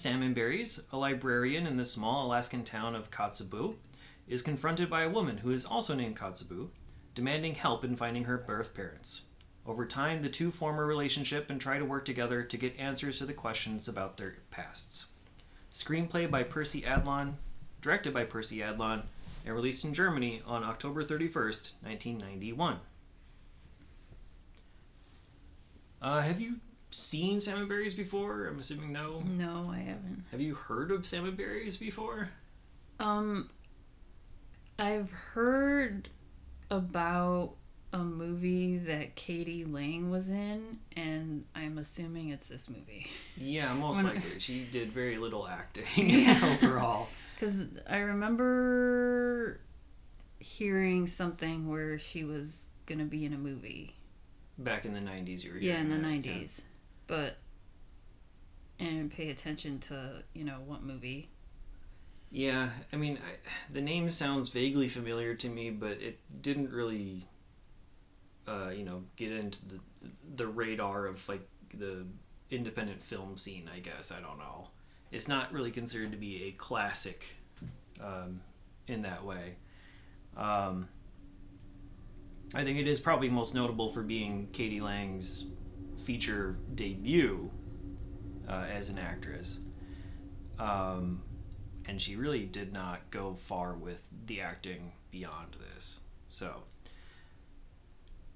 Salmon Berries, a librarian in the small Alaskan town of Kotzebue is confronted by a woman who is also named Kotzebue, demanding help in finding her birth parents. Over time, the two form a relationship and try to work together to get answers to the questions about their pasts. Screenplay by Percy Adlon, directed by Percy Adlon, and released in Germany on October 31st, 1991. Uh, have you seen salmon berries before? I'm assuming no. No, I haven't. Have you heard of salmon berries before? Um, I've heard about a movie that k.d. lang was in, and I'm assuming it's this movie. Yeah, most likely. She did very little acting Yeah. overall. Because I remember hearing something where she was gonna be in a movie. Back in the 90s, you were Yeah, in the that, yeah. 90s. But, and pay attention to, you know, what movie. Yeah, I mean, I, the name sounds vaguely familiar to me, but it didn't really, uh, you know, get into the the radar of like the independent film scene. I guess I don't know. It's not really considered to be a classic um, in that way. Um, I think it is probably most notable for being k.d. lang's feature debut uh, as an actress. Um, and she really did not go far with the acting beyond this. So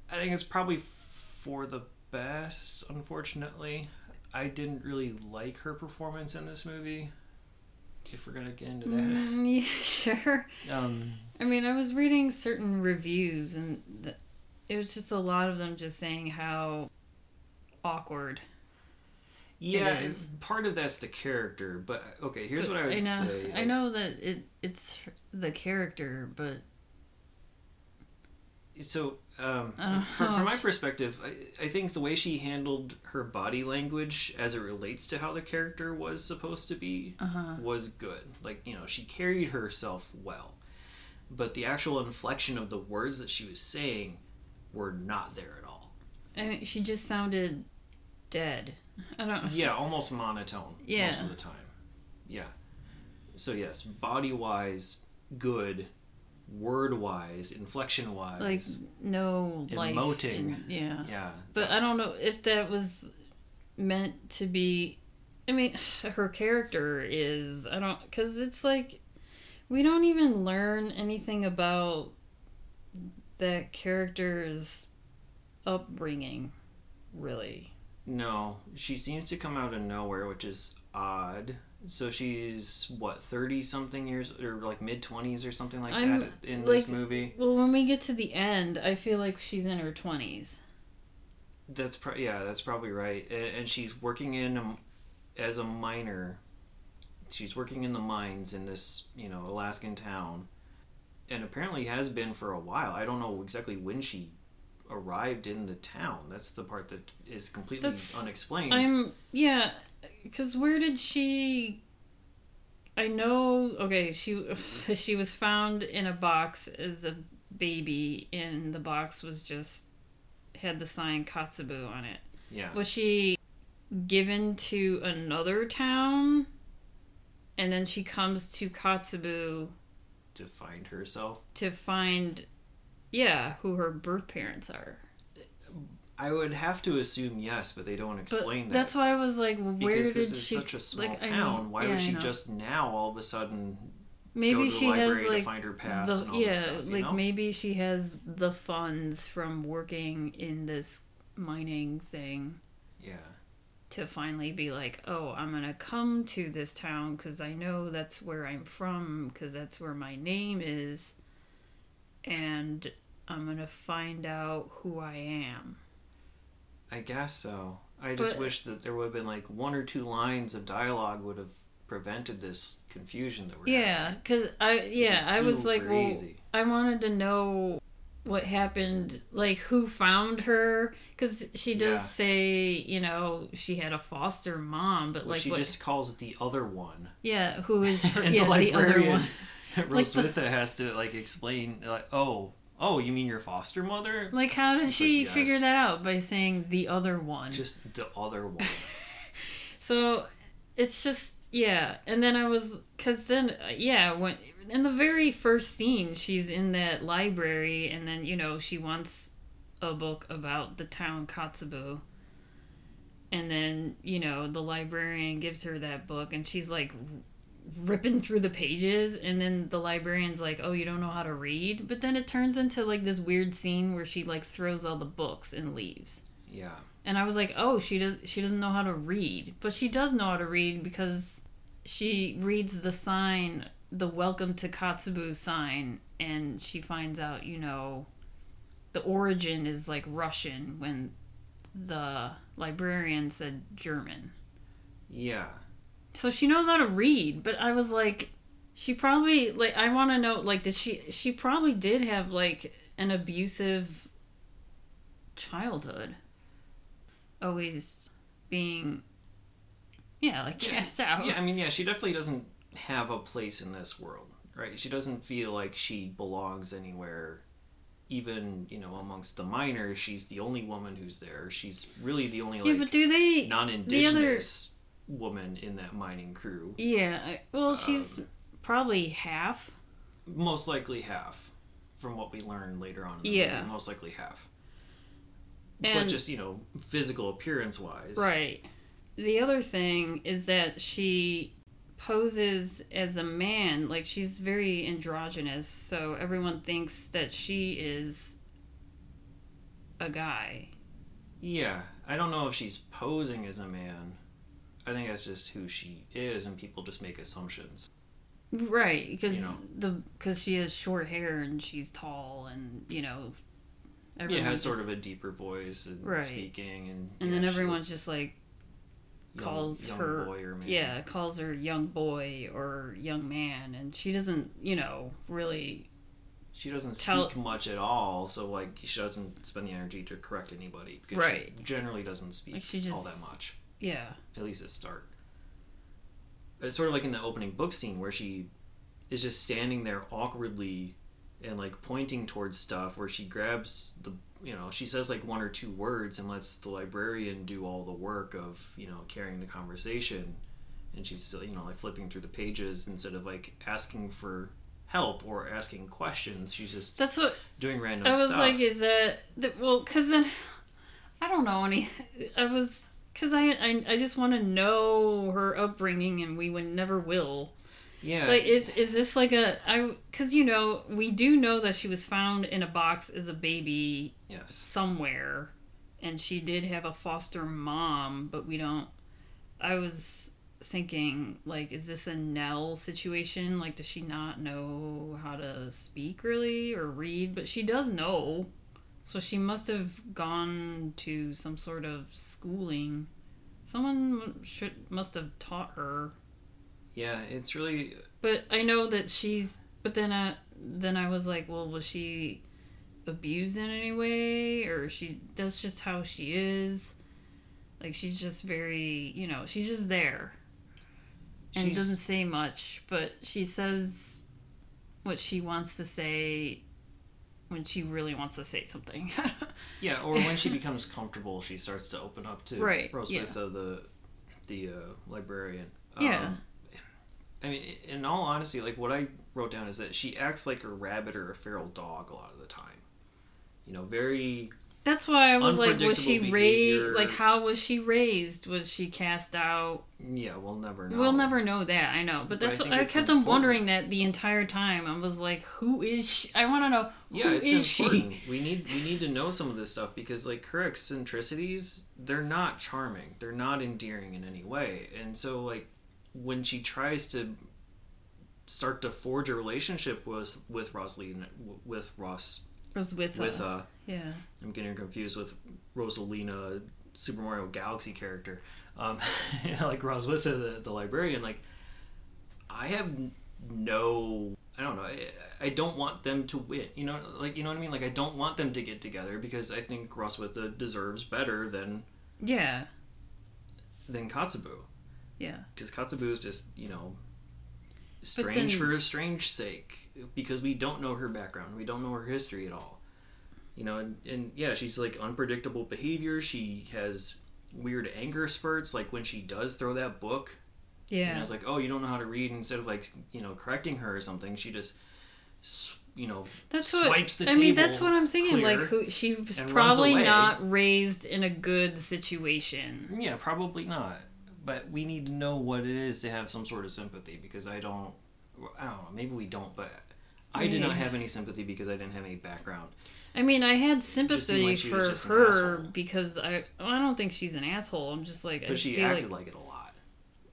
I think it's probably for the best, unfortunately. I didn't really like her performance in this movie. If we're gonna get into that, Mm, yeah, sure. um, I mean, I was reading certain reviews, and the, it was just a lot of them just saying how awkward. yeah, part of that's the character. But okay, here's But what I would know, say. I know that it it's the character, but so um, from, from my perspective I, I think the way she handled her body language as it relates to how the character was supposed to be uh-huh. was good like you know she carried herself well but the actual inflection of the words that she was saying were not there at all I mean, she just sounded dead. I don't. yeah almost monotone Yeah. most of the time yeah so yes body wise good word wise inflection wise Like no life. Emoting. in- yeah. yeah But I don't know if that was meant to be. I mean, her character is. I don't. Because it's like. We don't even learn anything about that character's upbringing, really. No, she seems to come out of nowhere, which is odd. So she's what thirty something years or like mid twenties or something like I'm, that in this like- movie. Well, when we get to the end, I feel like she's in her 20s. That's pro- yeah, that's probably right. And, and she's working in um, as a miner. She's working in the mines in this you know Alaskan town, and apparently has been for a while. I don't know exactly when she arrived in the town. That's the part that is completely That's- unexplained. I'm yeah, because where did she? I know. Okay, she she was found in a box as a baby, and the box was just had the sign Kotzebue on it. yeah. Was she given to another town, and then she comes to Kotzebue to find herself. to find, yeah, who her birth parents are. I would have to assume yes, but they don't But explain that. that's why I was like, where because did this is she? such a small like, I town. Why yeah, would she just now all of a sudden Maybe go to she the has like find her past the and all yeah, this stuff? Like know? maybe she has the funds from working in this mining thing. Yeah. to finally be like, oh, I'm going to come to this town because I know that's where I'm from, because that's where my name is, and I'm going to find out who I am. I guess so. I just But- wish that there would have been like one or two lines of dialogue would have prevented this confusion that we're Yeah, because I, yeah, was I was like, well, easy. I wanted to know what happened, like who found her, because she does Yeah. say, you know, she had a foster mom, but Well, like, she what, just calls the other one. yeah, who is her, and yeah, the the other librarian, one. Roswitha, has to like explain like, oh, oh, you mean your foster mother? Like, how did It's she like, figure that out by saying the other one? Just the other one. So it's just yeah, and then I was because then uh, yeah when in the very first scene she's in that library and then you know she wants a book about the town Kotzebue. And then, you know, the librarian gives her that book and she's like ripping through the pages and then the librarian's like, "Oh, you don't know how to read?" But then it turns into like this weird scene where she like throws all the books and leaves. Yeah. And I was like, "Oh, she does she doesn't know how to read." But she does know how to read because she reads the sign, the welcome to Kotzebue sign, and she finds out, you know, the origin is like Russian when the librarian said German. Yeah. So she knows how to read, but I was like she probably like I want to know like did she she probably did have like an abusive childhood. Always being yeah, like cast out. Yeah, I mean, yeah, she definitely doesn't have a place in this world, right? She doesn't feel like she belongs anywhere. Even, you know, amongst the miners, she's the only woman who's there. She's really the only, Yeah, but do they non-indigenous woman in that mining crew. Yeah, well, she's Um, probably half. Most likely half, from what we learn later on in the Yeah. movie. Most likely half. but just, you know, physical appearance-wise. right. The other thing is that she poses as a man, like she's very androgynous, so everyone thinks that she is a guy. Yeah, I don't know if she's posing as a man. I think that's just who she is, and people just make assumptions. Right, because You know. the because she has short hair and she's tall and you know Yeah, everyone has sort of a deeper voice and Right. speaking, and and yeah, then everyone's just like calls young her boy or man. yeah calls her young boy or young man and she doesn't you know really she doesn't Tell- speak much at all, so like she doesn't spend the energy to correct anybody because Right. she generally doesn't speak Like, she all that much. Yeah. At least at start. It's sort of like in the opening book scene where she is just standing there awkwardly and like pointing towards stuff where she grabs the you know she says like one or two words and lets the librarian do all the work of you know carrying the conversation. And she's you know like flipping through the pages instead of like asking for help or asking questions. She's just that's what doing random i was stuff. like is that well because then i don't know any i was because I, I i just want to know her upbringing and we would never will. Yeah. Like is is this like a i because you know we do know that she was found in a box as a baby yes. somewhere and she did have a foster mom but we don't i was thinking like is this a nell situation? Like does she not know how to speak really or read? But she does know so she must have gone to some sort of schooling someone should must have taught her yeah it's really but I know that she's. But then I then I was like, well, was she abused in any way, or she? That's just how she is. Like she's just very, you know, she's just there, and She's- doesn't say much, but she says what she wants to say when she really wants to say something. Yeah, or when she becomes comfortable, she starts to open up to Right, Roswitha, the the uh, librarian. Yeah. Um, I mean, in all honesty, like what I wrote down is that she acts like a rabbit or a feral dog a lot of the time. You know, very That's why I was like, was she raised? Like, how was she raised? Was she cast out? Yeah, we'll never know. We'll never know that. I know, but But I that's I, kept on wondering that the entire time. I was like, who is she? I want to know who Yeah, is it's she? important. We need we need to know some of this stuff because like her eccentricities, they're not charming. They're not endearing in any way. And so like when she tries to start to forge a relationship with with Rosalina with Ross Was with, with uh, yeah. I'm getting confused with Rosalina, Super Mario Galaxy character, um, like Roswitha, the, the librarian. Like, I have no, I don't know. I, I don't want them to win. You know, like you know what I mean. Like, I don't want them to get together because I think Roswitha deserves better than Yeah. than Kotzebue. Yeah. Because Kotzebue is just you know strange then- for a strange sake because we don't know her background we don't know her history at all you know and, and yeah she's like unpredictable behavior she has weird anger spurts like when she does throw that book Yeah. and I was like oh you don't know how to read instead of like you know correcting her or something she just you know That's swipes what the I mean, that's what I'm thinking. Like, who she was probably not raised in a good situation. yeah probably not but we need to know what it is to have some sort of sympathy because I don't I don't know maybe we don't but I did not have any sympathy because I didn't have any background. I mean, I had sympathy like for her because I I don't think she's an asshole. I'm just like I but she feel acted like, like it a lot.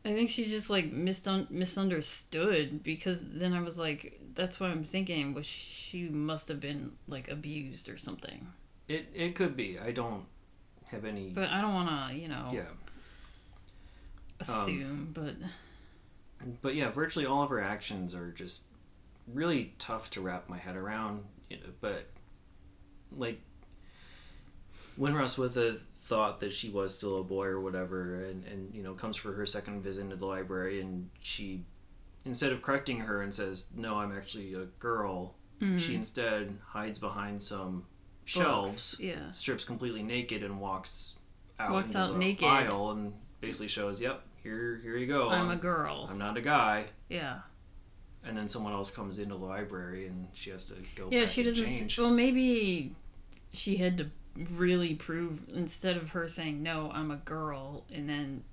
I think she's just like misun- misunderstood because then I was like that's what I'm thinking. Was she must have been like abused or something. it it could be. I don't have any But I don't want to, you know, yeah. Um, assume, but but yeah virtually all of her actions are just really tough to wrap my head around you know, but like when Roswitha thought that she was still a boy or whatever and, and you know comes for her second visit into the library and she instead of correcting her and says no i'm actually a girl she mm-hmm. instead hides behind some shelves books, yeah. strips completely naked and walks out Walks out the naked. aisle and basically shows yep here here you go I'm a girl. I'm not a guy. yeah. And then someone else comes into the library and she has to go Yeah, she doesn't. change. Well, maybe she had to really prove instead of her saying no, I'm a girl, and then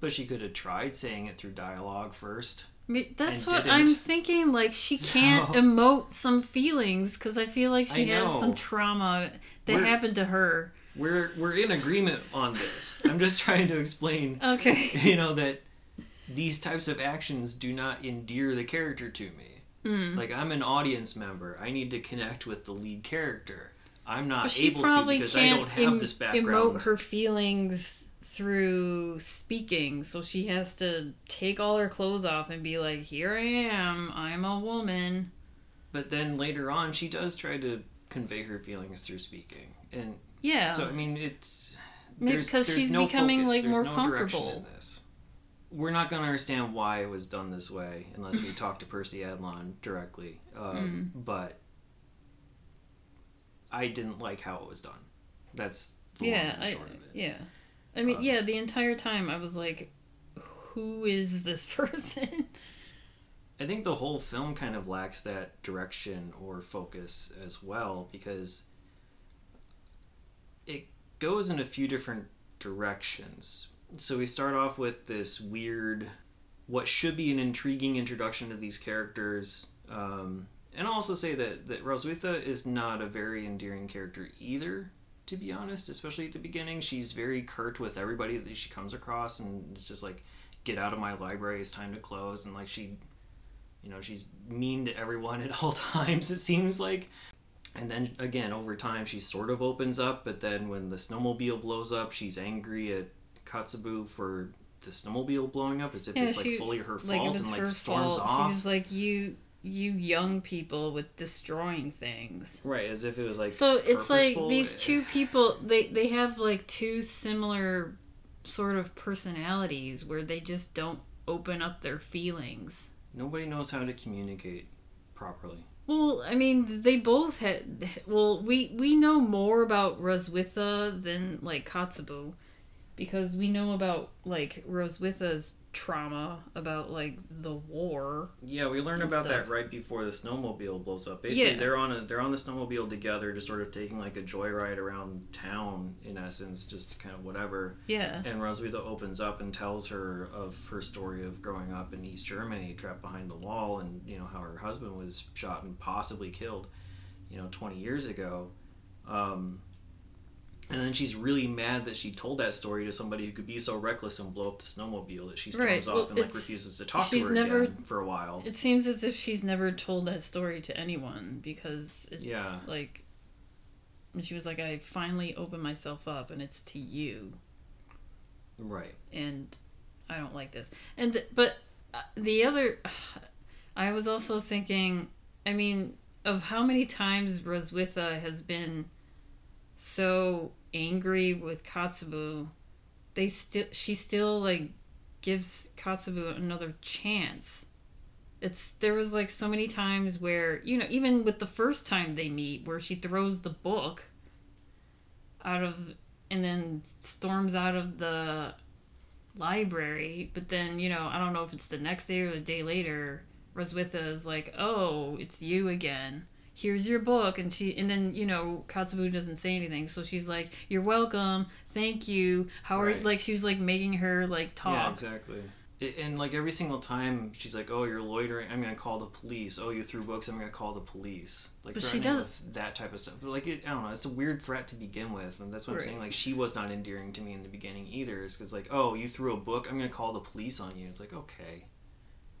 But she could have tried saying it through dialogue first. I mean, that's what didn't. I'm thinking. Like she can't So- emote some feelings because I feel like she has some trauma that We're- happened to her. We're we're in agreement on this. I'm just trying to explain, Okay. you know, that these types of actions do not endear the character to me. Mm. Like I'm an audience member. I need to connect with the lead character. I'm not able to because I don't have em- this background. emote her feelings through speaking, so she has to take all her clothes off and be like, "Here I am. I'm a woman." But then later on, she does try to convey her feelings through speaking, and Yeah. So I mean, it's because she's no becoming, focus, like, there's more no comfortable. in this. We're not going to understand why it was done this way unless we talk to Percy Adlon directly. Um, Mm. But I didn't like how it was done. That's the yeah, I, of it. yeah. I mean, Um, yeah. The entire time, I was like, "Who is this person?" I think the whole film kind of lacks that direction or focus as well because it goes in a few different directions. So we start off with this weird, what should be an intriguing introduction to these characters. Um, and I'll also say that, that Roswitha is not a very endearing character either, to be honest, especially at the beginning. She's very curt with everybody that she comes across, and it's just like, get out of my library, it's time to close. And like, she you know she's mean to everyone at all times it seems like and then again over time she sort of opens up but then when the snowmobile blows up she's angry at Kotzebue for the snowmobile blowing up as if Yeah, it's like fully her like fault was and like her storms fault. off She was like, "You, you young people with destroying things." right as if it was like So it's like these two people. They they have like two similar sort of personalities where they just don't open up their feelings. nobody knows how to communicate properly Well, I mean, they both had. Well, we we know more about Roswitha than like Kotzebue. Because we know about like Roswitha's trauma about like the war. Yeah, we learn about stuff. that right before the snowmobile blows up. Basically, Yeah. they're on a they're on the snowmobile together, just sort of taking like a joyride around town in essence, just kind of whatever. Yeah. And Roswitha opens up and tells her of her story of growing up in East Germany, trapped behind the wall, and you know how her husband was shot and possibly killed, you know, 20 years ago. Um, and then she's really mad that she told that story to somebody who could be so reckless and blow up the snowmobile that she storms Right, off well, and like refuses to talk to her never- again for a while. It seems as if she's never told that story to anyone because it's Yeah. like and she was like I finally opened myself up and it's to you Right. and I don't like this. And th- but uh, the other I was also thinking I mean of how many times Roswitha has been so angry with Kotzebue they still she still like gives Kotzebue another chance. It's there was like so many times where you know even with the first time they meet where she throws the book out of and then storms out of the library but then you know I don't know if it's the next day or the day later Roswitha is like oh it's you again here's your book and she and then you know Kotzebue doesn't say anything so she's like you're welcome thank you how are like she was like making her like talk Yeah, exactly. And like every single time, she's like, "Oh, you're loitering. I'm gonna call the police. Oh, you threw books. I'm gonna call the police." Like But she does- that type of stuff. But like, it, I don't know. It's a weird threat to begin with, and that's what Right. I'm saying. Like, she was not endearing to me in the beginning either. Is because like, "Oh, you threw a book. I'm gonna call the police on you." It's like, okay,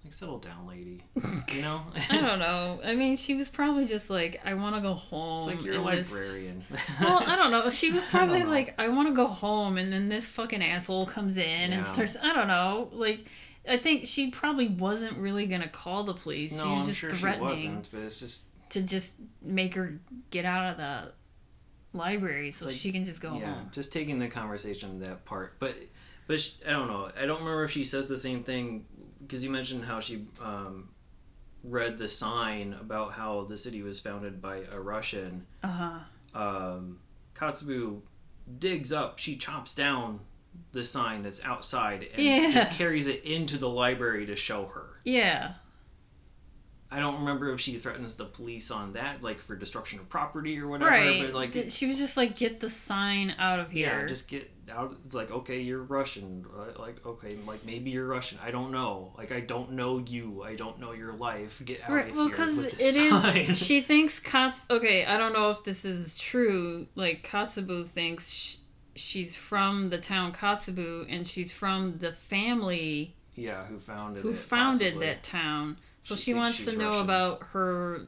like settle down, lady. you know? I don't know. I mean, she was probably just like, I want to go home. it's like you're a and this- librarian. Well, I don't know. She was probably don't like, I want to go home, and then this fucking asshole comes in and starts. I don't know. Like, I think she probably wasn't really gonna call the police. no, she was I'm just sure she threatening wasn't. But it's just to just make her get out of the library so like- she can just go yeah, home. just taking the conversation that part. But but sh I don't know. I don't remember if she says the same thing because you mentioned how she um, read the sign about how the city was founded by a Russian. Uh huh. Um, Kotzebue digs up. She chops down the sign that's outside and Yeah. just carries it into the library to show her. Yeah. I don't remember if she threatens the police on that, like for destruction of property or whatever. right. But like, she was just like, get the sign out of here. Yeah, just get out. It's like, okay, you're Russian. right? Like, okay, like maybe you're Russian. I don't know. Like, I don't know you. I don't know your life. Get out Right, of well, here because it this is. She thinks Kat. Okay, I don't know if this is true. Like Kotzebue thinks sh- she's from the town Kotzebue, and she's from the family yeah, who founded who it, founded possibly. that town. So She she, wants to know Russian. about her,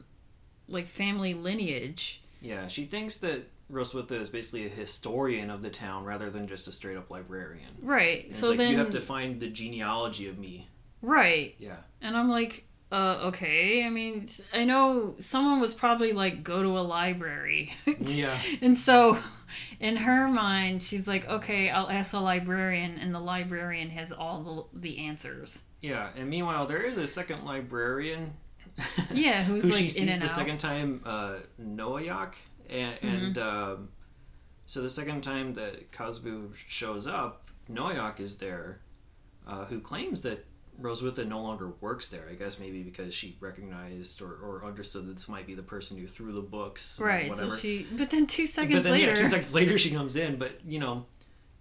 like family lineage. Yeah, she thinks that Roswitha is basically a historian of the town rather than just a straight up librarian. Right. And it's so like then. you have to find the genealogy of me. Right. Yeah. And I'm like, uh, okay. I mean, I know someone was probably like, go to a library. Yeah. And so, in her mind, she's like, okay, I'll ask a librarian, and the librarian has all the, the answers. Yeah, and meanwhile, there is a second librarian. Yeah, who's, who like, she sees the out. second time, uh, Noayak, and, Mm-hmm. and um, so the second time that Kotzebue shows up, Noayak is there, uh, who claims that Roswitha no longer works there. I guess maybe because she recognized or, or understood that this might be the person who threw the books, or Right, Whatever. so she. But then two seconds but then later. yeah, two seconds later she comes in, but you know,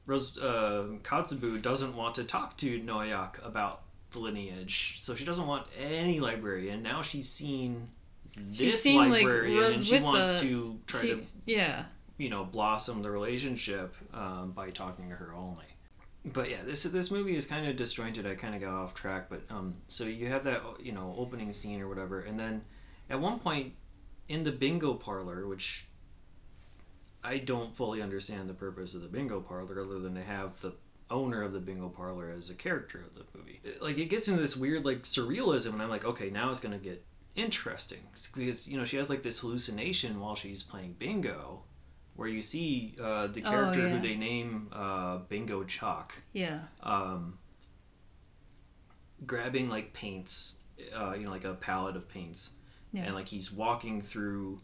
Rose uh, Kotzebue doesn't want to talk to Noayak about the lineage, so she doesn't want any librarian. Now she's seen this like, librarian, and she wants to try she- to yeah. you know blossom the relationship um, by talking to her only. But yeah, this this movie is kind of disjointed. I kind of got off track, but um, so you have that you know opening scene or whatever, and then at one point in the bingo parlor, which I don't fully understand the purpose of the bingo parlor other than to have the owner of the bingo parlor as a character of the movie. Like it gets into this weird like surrealism, and I'm like, okay, now it's gonna get interesting because you know she has like this hallucination while she's playing bingo, where you see uh, the Oh, character yeah. who they name uh, Bingo Chuck Yeah. um, grabbing like paints, uh, you know, like a palette of paints, Yeah. and like he's walking through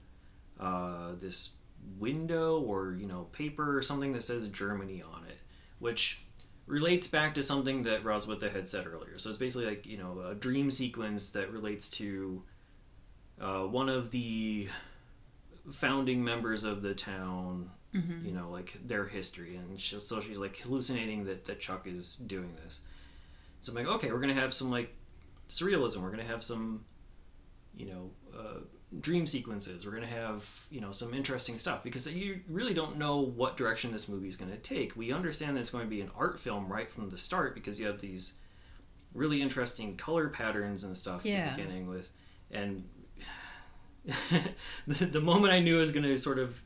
uh, this window or you know paper or something that says Germany on it, which relates back to something that Roswitha had said earlier. So it's basically like you know a dream sequence that relates to uh, one of the founding members of the town. Mm-hmm. You know, like their history, and she, so she's like hallucinating that that Chuck is doing this. So I'm like, okay, we're gonna have some like surrealism. We're gonna have some, you know, uh, dream sequences. We're gonna have you know some interesting stuff because you really don't know what direction this movie is gonna take. We understand that it's going to be an art film right from the start because you have these really interesting color patterns and stuff at Yeah. the beginning with and the, the moment I knew it was going to sort of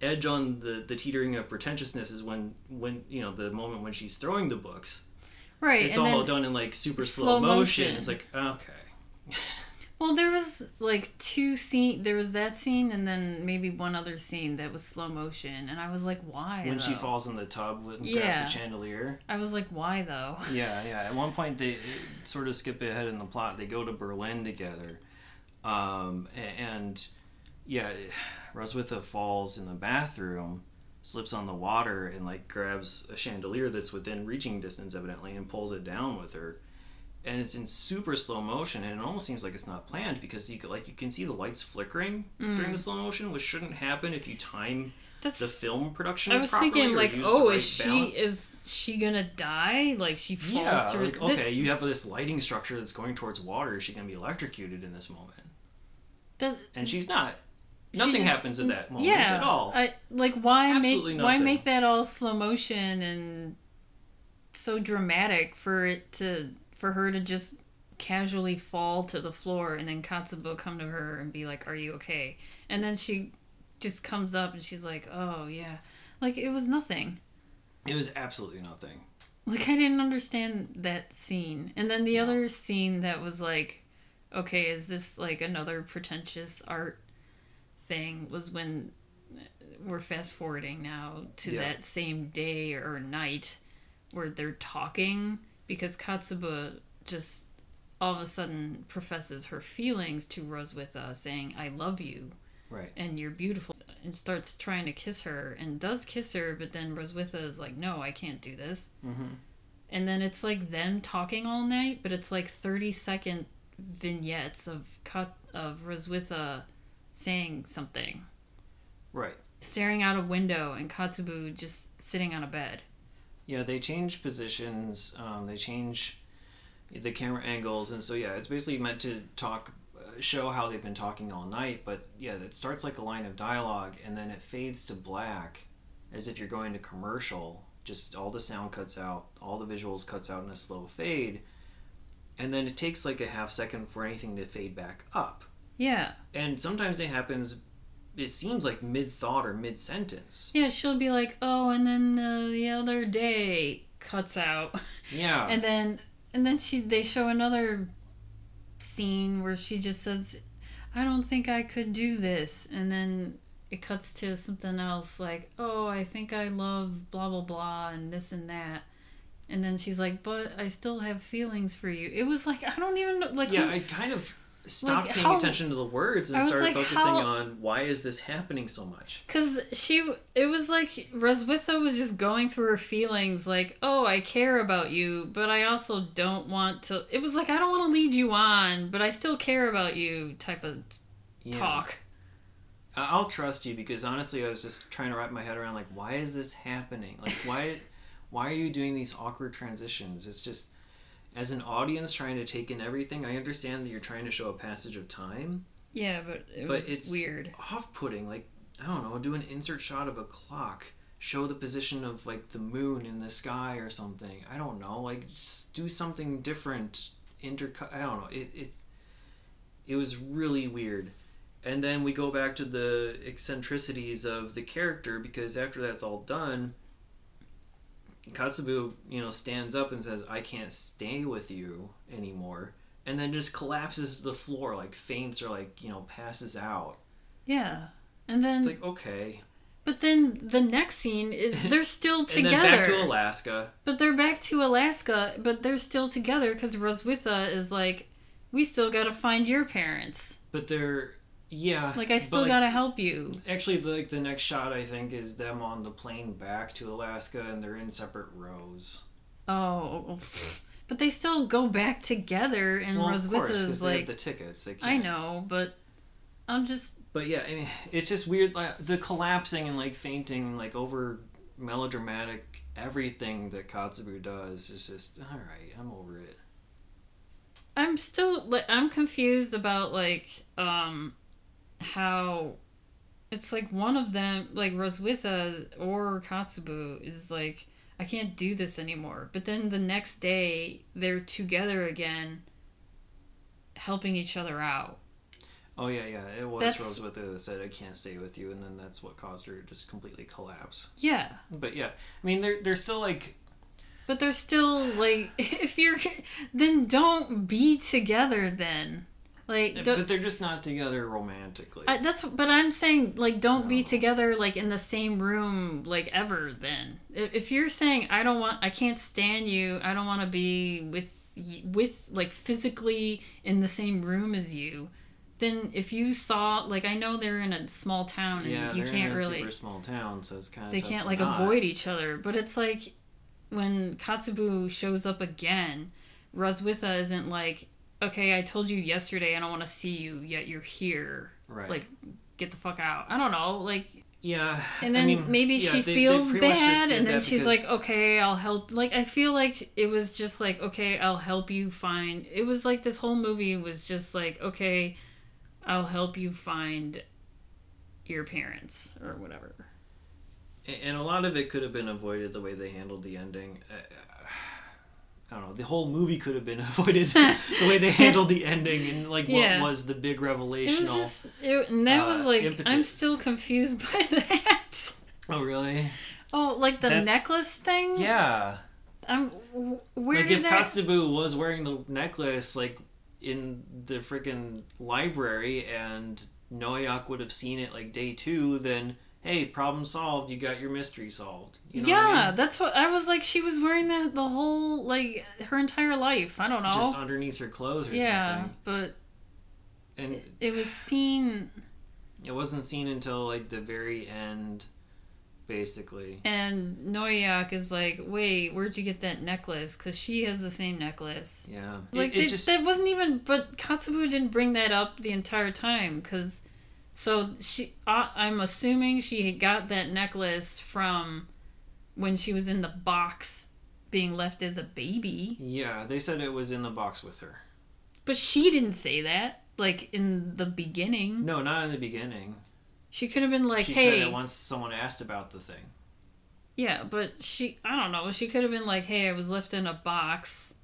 edge on the, the teetering of pretentiousness is when when you know the moment when she's throwing the books Right. it's all done in like super slow, slow motion. motion. It's like okay, well, there was like two scene. There was that scene, and then maybe one other scene that was slow motion, and I was like, why? when she falls in the tub and Yeah. grabs the chandelier. I was like, why though? Yeah, yeah. At one point, they sort of skip ahead in the plot. They go to Berlin together, um, and yeah, Roswitha falls in the bathroom, slips on the water, and like grabs a chandelier that's within reaching distance, evidently, and pulls it down with her. And it's in super slow motion, and it almost seems like it's not planned because you could, like you can see the lights flickering during the slow motion, which shouldn't happen if you time That's. the film production. I was thinking like, oh, right is she balance. is she gonna die? Like she falls Yeah, through. like, Th- okay, you have this lighting structure that's going towards water. Is she going to be electrocuted in this moment? And she's not. She Nothing just- happens at that moment yeah, at all. I like why Absolutely make why make that all slow motion and so dramatic for it to for her to just casually fall to the floor and then Kotzebue come to her and be like, "Are you okay?" And then she just comes up and she's like, "Oh yeah," like it was nothing. It was absolutely nothing. Like I didn't understand that scene. And then the other scene that was like, okay, is this like another pretentious art thing was when we're fast forwarding now to Yeah. that same day or night where they're talking because Kotzebue just all of a sudden professes her feelings to Roswitha saying I love you Right. and you're beautiful and starts trying to kiss her and does kiss her but then Roswitha is like no I can't do this Mm-hmm. and then it's like them talking all night but it's like 30 second vignettes of cut of Roswitha saying something Right. staring out a window and Kotzebue just sitting on a bed Yeah, they change positions. Um, they change the camera angles, and so yeah, it's basically meant to talk, uh, show how they've been talking all night. But yeah, it starts like a line of dialogue, and then it fades to black, as if you're going to commercial. Just all the sound cuts out, all the visuals cuts out in a slow fade, and then it takes like a half second for anything to fade back up. yeah And sometimes it happens. It seems like mid thought or mid sentence. yeah she'll be like oh and then uh, the other day cuts out Yeah. and then and then she they show another scene where she just says i don't think i could do this and then it cuts to something else like oh i think i love blah blah blah and this and that and then she's like but i still have feelings for you it was like i don't even know like yeah, who- I kind of stopped Like, paying how- attention to the words and started like, focusing how- on why is this happening so much. Cause she, it was like Roswitha was just going through her feelings, like, "Oh, I care about you, but I also don't want to." It was like, "I don't want to lead you on, but I still care about you," type of Yeah. talk. I'll trust you because honestly, I was just trying to wrap my head around like why is this happening? Like why, why are you doing these awkward transitions? It's just as an audience trying to take in everything. I understand that you're trying to show a passage of time, Yeah, but it but was it's weird. off-putting. Like I don't know, do an insert shot of a clock. Show the position of like the moon in the sky or something. I don't know. Like just do something different. Intercut. I don't know. It it it was really weird. And then we go back to the eccentricities of the character because after that's all done, Kotzebue, you know, stands up and says, "I can't stay with you anymore," and then just collapses to the floor, like faints or like you know passes out. Yeah, and then It's like okay, but then the next scene is they're still together. and then back to Alaska. But they're back to Alaska, but they're still together because Roswitha is like, "We still got to find your parents." But they're Yeah. Like I still like, gotta help you. Actually, like the next shot I think is them on the plane back to Alaska, and they're in separate rows. Oh, but they still go back together, and well, Roswitha course, is they have like, the tickets. I know, but I'm just But yeah, I mean, it's just weird. Like the collapsing and like fainting, like over melodramatic everything that Kotzebue does is just all right. I'm over it. I'm still like I'm confused about like um how it's like one of them like Roswitha or Kotzebue is like I can't do this anymore. But then the next day they're together again helping each other out. Oh yeah, yeah. It was That's- Roswitha that said I can't stay with you, and then that's what caused her to just completely collapse. Yeah. But yeah, I mean, they're they're still like But they're still like if you're then don't be together then. Like but they're just not together romantically. I, that's but I'm saying like don't be together like in the same room like ever then. If, you're saying I don't want I can't stand you, I don't want to be with with like physically in the same room as you, then if you saw like I know they're in a small town and yeah, you they're can't in a really super small town, so it's kind of they can't like avoid each other. But it's like when Kotzebue shows up again, Roswitha isn't like, okay, I told you yesterday I don't want to see you, yet you're here. right. Like, get the fuck out. I don't know. Like, yeah, and I then mean, maybe yeah, she they- they feels pretty much just bad, and then that she's like, okay, I'll help. Like, I feel like it was just like, okay, I'll help you find. It was like this whole movie was just like, okay, I'll help you find your parents or whatever. and a lot of it could have been avoided the way they handled the ending. I don't know. The whole movie could have been avoided the way they handled the ending and like what Yeah. was the big It was just, it, and that was uh, like, impetus. I'm still confused by that. Oh really? Oh, like the That's- necklace thing. Yeah. I'm. wh- Where like if that? Kotzebue was wearing the necklace like in the freaking library and Noayak would have seen it like day two, then hey, problem solved. You got your mystery solved. You know yeah, what I mean? that's what I was like. She was wearing that the whole like her entire life. I don't know. Just underneath her clothes or yeah, something. but And it, it was seen, it wasn't seen until like the very end, basically. and Noayak is like, "Wait, where'd you get that necklace? Because she has the same necklace." Yeah. Like it, they, it just that wasn't even. But Kotzebue didn't bring that up the entire time because. So she, uh, I'm assuming she had got that necklace from when she was in the box, being left as a baby. yeah, they said it was in the box with her. But she didn't say that. Like in the beginning, No, not in the beginning. she could have been like, she "Hey, said it once someone asked about the thing. yeah," but she, I don't know. She could have been like, "Hey, I was left in a box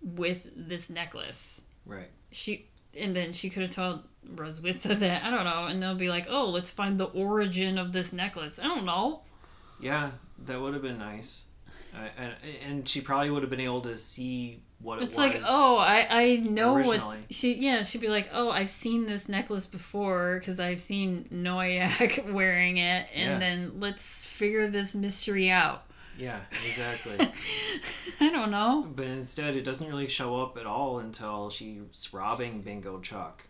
with this necklace." Right. She, and then she could have told Roswitha that I don't know, and they'll be like, "Oh, let's find the origin of this necklace." I don't know. Yeah, that would have been nice. Uh, and, and she probably would have been able to see what it It's was. like, oh, I I know originally. what she. Yeah, she'd be like, "Oh, I've seen this necklace before because I've seen Noayak wearing it, and Yeah. then let's figure this mystery out." Yeah, exactly. I don't know. but instead, it doesn't really show up at all until she's robbing Bingo Chuck.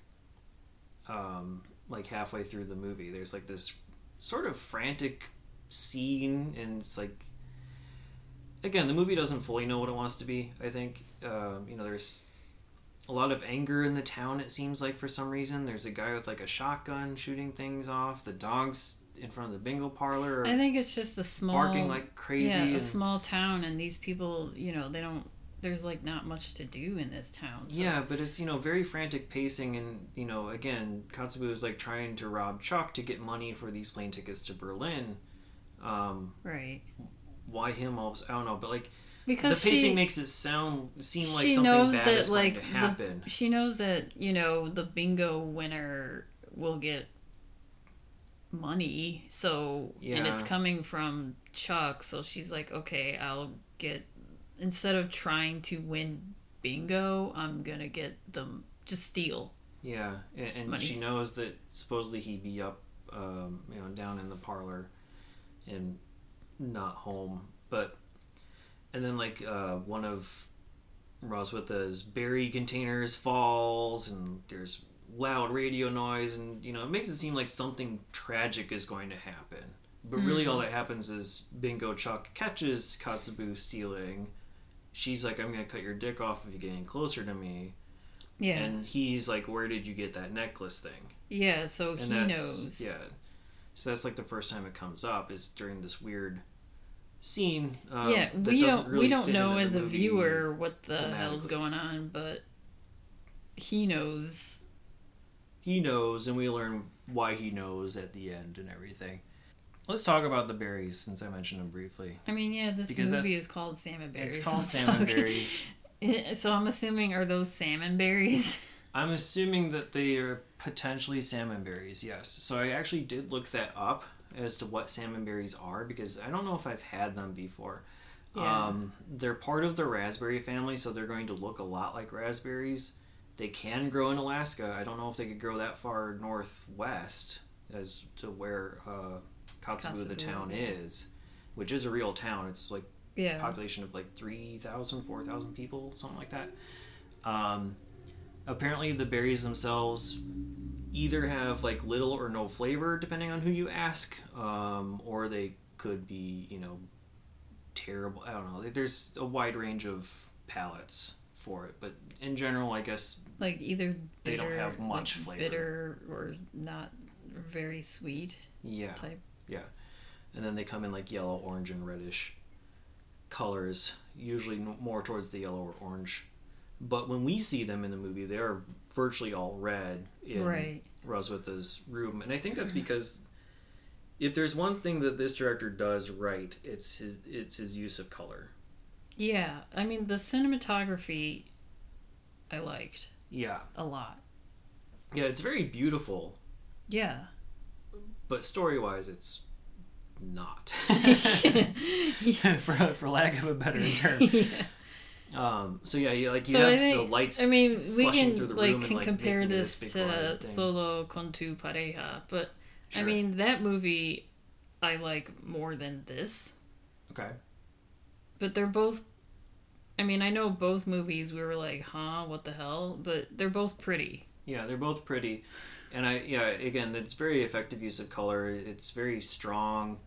Um, like halfway through the movie, there's like this sort of frantic scene, and it's like, again, the movie doesn't fully know what it wants to be. I think, um, you know, there's a lot of anger in the town. It seems like for some reason, there's a guy with like a shotgun shooting things off. The dogs in front of the bingo parlor I think it's just a small, barking like crazy. yeah, a and- small town, and these people, you know, they don't. There's like not much to do in this town. so- Yeah, but it's you know very frantic pacing, and you know again, Kotzebue is like trying to rob Chuck to get money for these plane tickets to Berlin. Um, right. why him? Also, I don't know, but like Because the pacing she, makes it sound seem like something knows bad that is like going to the- happen. she knows that you know the bingo winner will get money so and it's coming from chuck so she's like okay i'll get instead of trying to win bingo i'm gonna get them just steal Yeah, and, and Money. she knows that supposedly he'd be up, um, you know, down in the parlor, and not home. But and then like uh, one of Roswitha's berry containers falls, and there's loud radio noise, and you know, it makes it seem like something tragic is going to happen. But really, all that happens is Bingo Chuck catches Kotzebue stealing. She's like, "I'm gonna cut your dick off if you get any closer to me." Yeah. And he's like, "Where did you get that necklace thing?" yeah, so And he knows. yeah. So that's like the first time it comes up is during this weird scene. Um, yeah, that we doesn't don't really we don't know as a viewer what the hell's going on, but he knows. He knows and we learn why he knows at the end and everything let's talk about the berries since i mentioned them briefly I mean, yeah, this Because movie is called Salmon Berries. it's called so- salmon berries So I'm assuming are those salmon berries? i'm assuming that they are potentially salmon berries yes so i actually did look that up as to what salmon berries are because i don't know if i've had them before Yeah. um, they're part of the raspberry family so they're going to look a lot like raspberries they can grow in alaska i don't know if they could grow that far northwest as to where uh, Kotzebue, the town yeah. is which is a real town it's like Yeah. population of like 3,000, 4,000 people, something like that. Um, apparently, the berries themselves either have like little or no flavor, depending on who you ask, um, or they could be, you know, terrible. I don't know. There's a wide range of palates for it, but in general, I guess Like either They don't have much like flavor. bitter or not very sweet yeah. type. Yeah, and then they come in like yellow, orange, and reddish colors, usually more towards the yellow or orange. But when we see them in the movie, they are virtually all red in Right. Roswitha's room, and I think that's because if there's one thing that this director does right, it's his it's his use of color. Yeah, I mean the cinematography, I liked Yeah, a lot. yeah, it's very beautiful, Yeah. but story wise, it's not. yeah. for for lack of a better term. Yeah. Um, so yeah, you, like you So have I think, the lights. I mean, we can like room and, can like, compare this this to. Solo con tu pareja, but I mean that movie I like more than this. okay. But they're both. I mean, I know both movies. We were like, "Huh, what the hell?" But they're both pretty. Yeah, they're both pretty, and I yeah again it's very effective use of color. It's very strong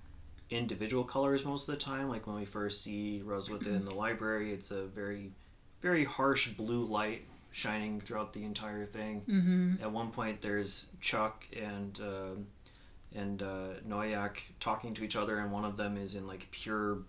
individual colors most of the time. Like when we first see Roswitha in the library, it's a very very harsh blue light shining throughout the entire thing. Mm-hmm. At one point, there's Chuck and um and uh, Noayak talking to each other, and one of them is in like pure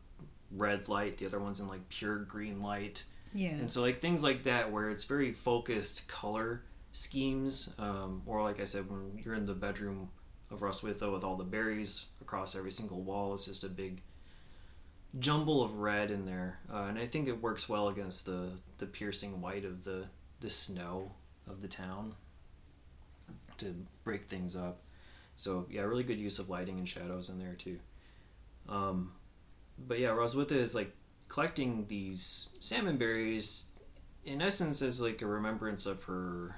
red light, the other one's in like pure green light. Yeah. And so like things like that where it's very focused color schemes, um, or like I said, when you're in the bedroom of Roswitha with all the berries across every single wall, it's just a big jumble of red in there, uh, and I think it works well against the the piercing white of the the snow of the town to break things up. So yeah, really good use of lighting and shadows in there too. Um, but yeah, Roswitha is like collecting these salmon berries in essence as like a remembrance of her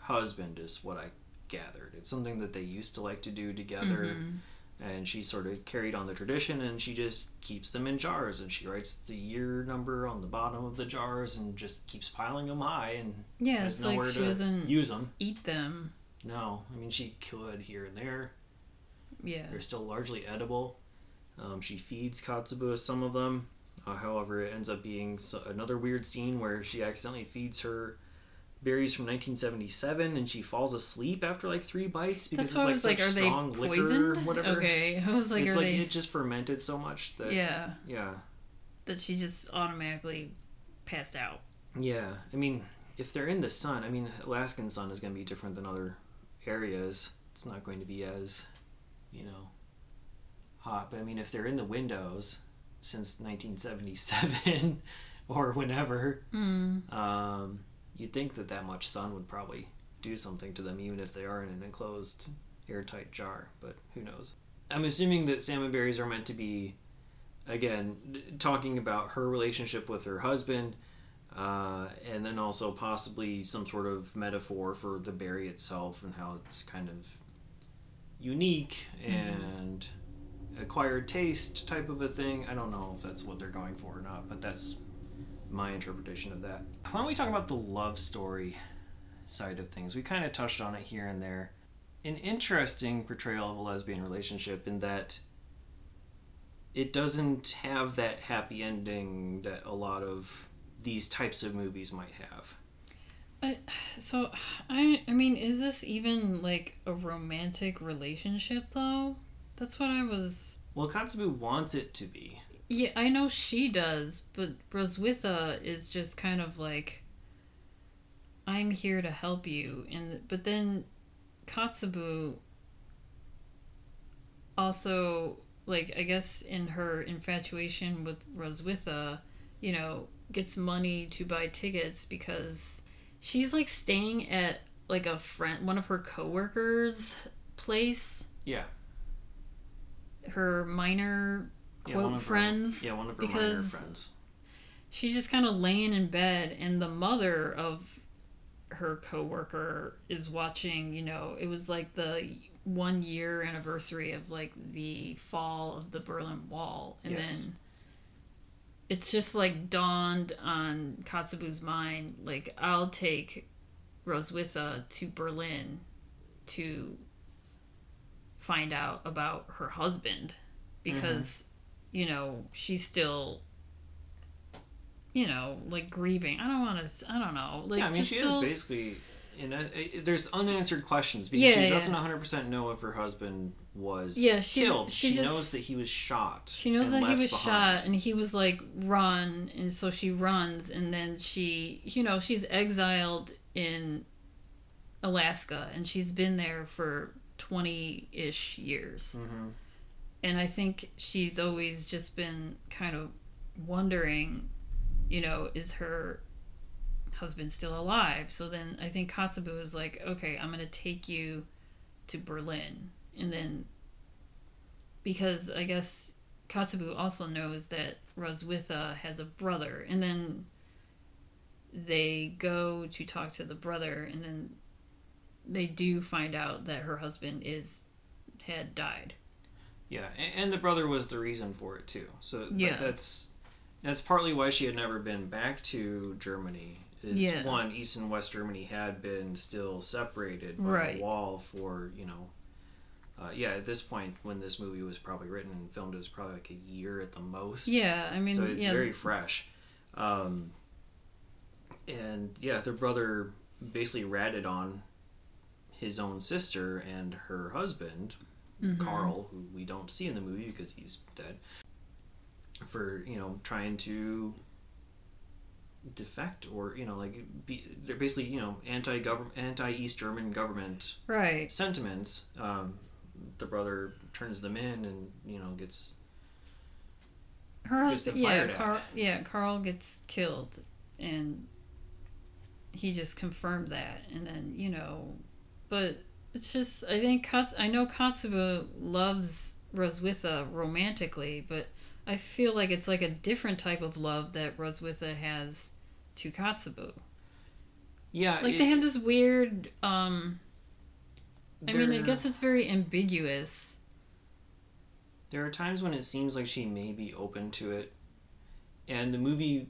husband is what I gathered. It's something that they used to like to do together Mhm. and she sort of carried on the tradition and she just keeps them in jars and she writes the year number on the bottom of the jars and just keeps piling them high and Yeah, has it's like nowhere she to doesn't use them. eat them. No, I mean she could here and there. Yeah. They're still largely edible. Um, she feeds Kotzebue some of them. Uh, however, it ends up being so- another weird scene where she accidentally feeds her berries from 1977 and she falls asleep after like three bites because That's it's like like, such strong liquor or whatever. Okay, I was like, it's like they? it just fermented so much that yeah, yeah that she just automatically passed out. yeah. I mean, if they're in the sun, I mean, Alaskan sun is going to be different than other areas. It's not going to be as you know hot. But I mean, if they're in the windows since 1977 or whenever, Mm. um, you'd think that that much sun would probably do something to them, even if they are in an enclosed, airtight jar. But who knows? I'm assuming that salmon berries are meant to be, again, talking about her relationship with her husband, uh, and then also possibly some sort of metaphor for the berry itself and how it's kind of unique and acquired taste type of a thing. I don't know if that's what they're going for or not, but that's my interpretation of that. Why don't we talk about the love story side of things. We kind of touched on it here and there. An interesting portrayal of a lesbian relationship in that it doesn't have that happy ending that a lot of these types of movies might have. I, so I I mean, is this even like a romantic relationship though? That's what I was. Well, Kotzebue wants it to be. Yeah, I know she does, but Roswitha is just kind of like, I'm here to help you, and but then Kotzebue also like I guess in her infatuation with Roswitha, you know, gets money to buy tickets because she's like staying at like a friend one of her coworkers place. Yeah. Her minor quote one of her- friends. yeah, one of her minor because friends. she's just kind of laying in bed and the mother of her coworker is watching you know it was like the one year anniversary of like the fall of the berlin wall and Yes. then it's just like dawned on kotzebue's mind like i'll take roswitha to berlin to find out about her husband because you know she's still you know like grieving i don't want to i don't know like yeah, I mean, she still- is basically. In a, it- there's unanswered questions because Yeah, she doesn't 100% know if her husband was Yeah, she- killed. she She, just- knows that he was shot. She knows that he was behind. shot and he was like run and so she runs and then she you know she's exiled in Alaska and she's been there for 20ish years. Mhm. And I think she's always just been kind of wondering, you know, is her husband still alive? So then I think Kotzebue is like, okay, I'm going to take you to Berlin. And then because I guess Kotzebue also knows that Roswitha has a brother, and then they go to talk to the brother, and then they do find out that her husband is had died. Yeah, and, the brother was the reason for it too. So th- Yeah. that's that's partly why she had never been back to Germany. Is Yeah. one East and West Germany had been still separated by Right. the wall for you know. Uh, yeah, at this point, when this movie was probably written and filmed, it was probably like a year at the most. Yeah, I mean, so it's yeah, very fresh. Um, and yeah, their brother basically ratted on his own sister and her husband, Mhm. Carl, who we don't see in the movie because he's dead, for you know trying to defect or you know like be they're basically you know anti government anti East German government right. sentiments. Um, the brother turns them in and you know gets Her Gets husband, yeah. Carl, yeah, Carl gets killed, and he just confirmed that, and then you know, but it's just I think Kats- I know Kotzebue loves Roswitha romantically, but I feel like it's like a different type of love that Roswitha has to Kotzebue. yeah Like it- they have this weird. um I mean, I guess it's very ambiguous. There are times when it seems like she may be open to it, and the movie,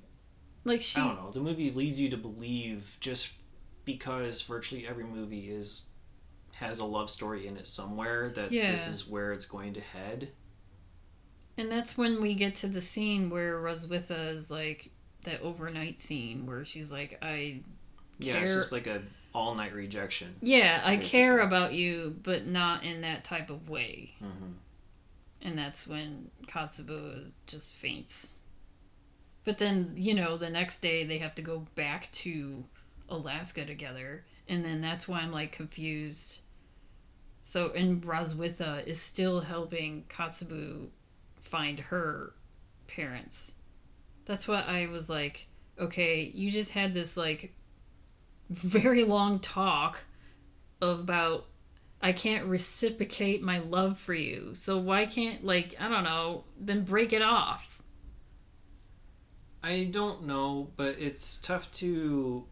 Like she, I don't know, the movie leads you to believe just because virtually every movie is has a love story in it somewhere that Yeah. this is where it's going to head. And that's when we get to the scene where Roswitha is like that overnight scene where she's like, I Yeah, it's just like a all night rejection. yeah, I care about you, but not in that type of way. hmm And that's when Kotzebue just faints. But then, you know, the next day they have to go back to Alaska together. And then that's why I'm like confused. So, and Roswitha is still helping Kotzebue find her parents. That's what I was like, okay, you just had this like very long talk about I can't reciprocate my love for you. So why can't like I don't know, then break it off. I don't know, but it's tough to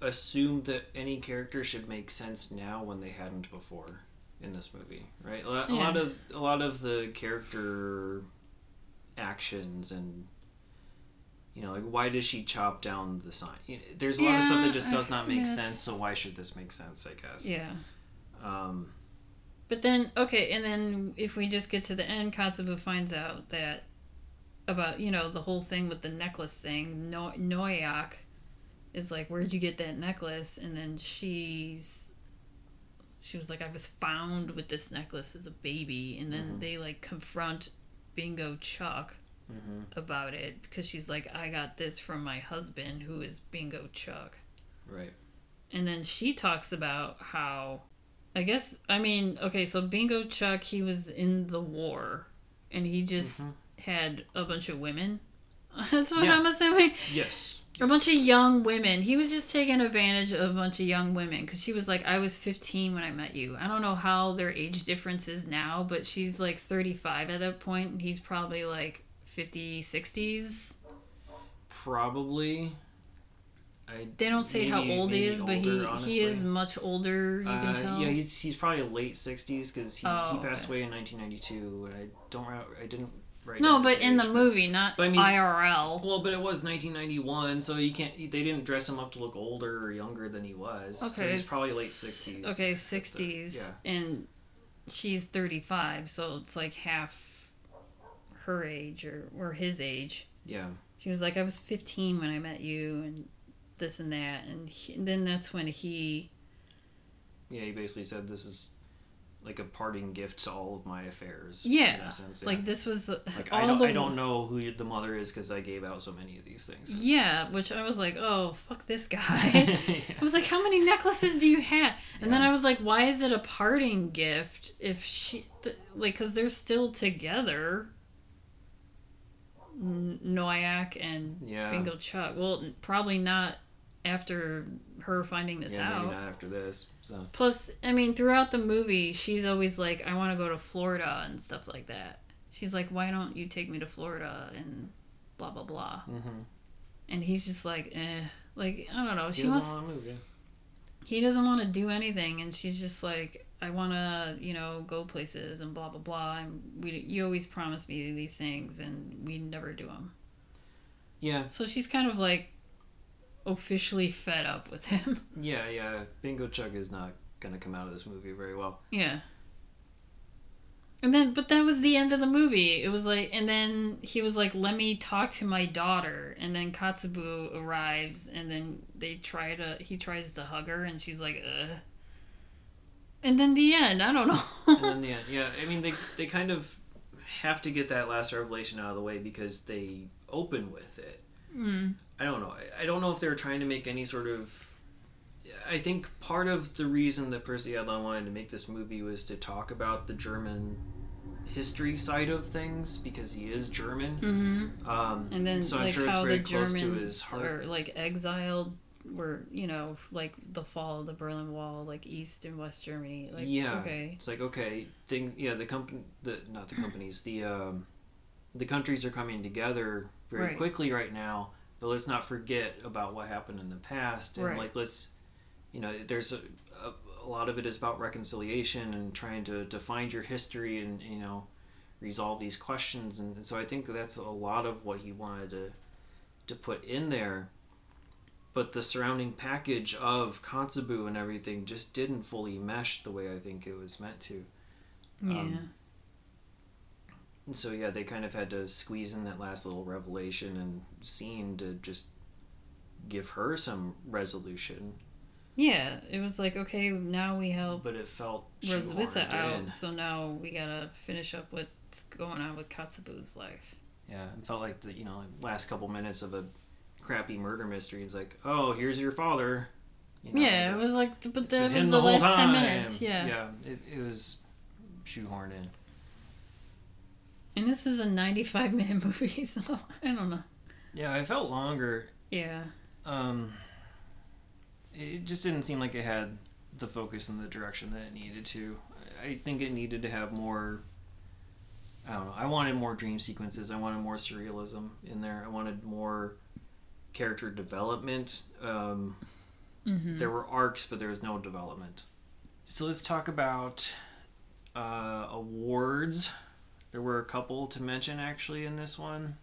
assume that any character should make sense now when they hadn't before in this movie, right? A lot, a lot of a lot of the character actions and you know, like why does she chop down the sign? You know, there's a lot of stuff that just does I- not make sense. So why should this make sense? I guess. Yeah. Um, But then, okay, and then if we just get to the end, Kotzebue finds out that about you know the whole thing with the necklace thing. No- Noayak is like, "Where'd you get that necklace?" And then she's she was like, "I was found with this necklace as a baby." And then Mhm. they like confront Bingo Chuck mhm. about it because she's like, "I got this from my husband, who is Bingo Chuck." Right. And then she talks about how, I guess, I mean, okay, so Bingo Chuck, he was in the war and he just Mhm. had a bunch of women. That's what Yeah. I'm assuming. Yes. A bunch of young women. He was just taking advantage of a bunch of young women because she was like, I was 15 when I met you. I don't know how their age difference is now, but she's like 35 at that point, and he's probably like 50, 60s. Probably. I. They don't say how old he is, but older, he, he honestly. is much older, you Uh, can tell. yeah, he's he's probably late sixties because he, Oh, he passed okay. away in 1992. And I don't I didn't write. No, but in the movie, not But I mean- IRL. Well, but it was 1991, so you can't. They didn't dress him up to look older or younger than he was. so Okay, he's probably late 60s. Okay, at the- sixties, yeah. and she's thirty-five, so it's like half her age or or his age. Yeah. She was like, "I was fifteen when I met you," and this and that, and, he, and then that's when he. Yeah, he basically said this is like a parting gift to all of my affairs. Yeah, in essence, yeah. Like this was Like, all I don't the I don't know who the mother is because I gave out so many of these things. Yeah, which I was like, "Oh, fuck this guy." Yeah. I was like, "How many necklaces do you have?" And then I was like, "Why is it a parting gift if she th- like cuz they're still together?" N- Noayak and Yeah. Bingo Chuck. Well, probably not after her finding this yeah, out. maybe not after this. So Plus, I mean, throughout the movie, she's always like, "I want to go to Florida" and stuff like that. She's like, "Why don't you take me to Florida?" and blah blah blah. Mm-hmm. And he's just like, "Eh." Like, I don't know. he She doesn't wants want to move. Yeah. he doesn't want to do anything and she's just like i want to you know go places and blah blah blah and we you always promise me these things and we never do them Yeah, so she's kind of like officially fed up with him yeah, yeah. Bingo Chuck is not gonna come out of this movie very well. yeah and then but that was the end of the movie it was like and then he was like let me talk to my daughter and then kotzebue arrives and then they try to he tries to hug her and she's like Ugh. and then the end i don't know and then the end, yeah. I mean, they they kind of have to get that last revelation out of the way because they open with it. Mm. I don't know. I, don't know if they were trying to make any sort of. I think part of the reason that Percy Adlon wanted to make this movie was to talk about the German history side of things because he is German. hmm Um, And then so I'm like sure it's very close Germans to his heart. are like exiled, were you know like the fall of the Berlin Wall, like East and West Germany. Like yeah, okay, it's like okay, thing. Yeah, the company, the not the companies, the um, the countries are coming together very Right. quickly right now. But let's not forget about what happened in the past, and Right. like let's, you know, there's a, a, a lot of it is about reconciliation and trying to to find your history and you know resolve these questions, and, and so I think that's a lot of what he wanted to to put in there. But the surrounding package of Kotzebue and everything just didn't fully mesh the way I think it was meant to. yeah, Um, And so yeah, they kind of had to squeeze in that last little revelation and scene to just give her some resolution. yeah. It was like okay, now we help But it felt Roswitha out, in. so now we gotta finish up what's going on with Kotzebue's life. Yeah, it felt like the you know last couple minutes of a crappy murder mystery. It's like, oh, here's your father. You know, yeah, it was like, but that was the, whole last ten time. minutes. Yeah. yeah, it, it was shoehorned in. And this is a ninety-five minute movie, so I don't know. Yeah, it felt longer. Yeah, um, it just didn't seem like it had the focus and the direction that it needed to. I think it needed to have more. I don't know. I wanted more dream sequences. I wanted more surrealism in there. I wanted more character development. Um, mm-hmm. There were arcs, but there was no development. So let's talk about uh, awards. There were a couple to mention actually in this one.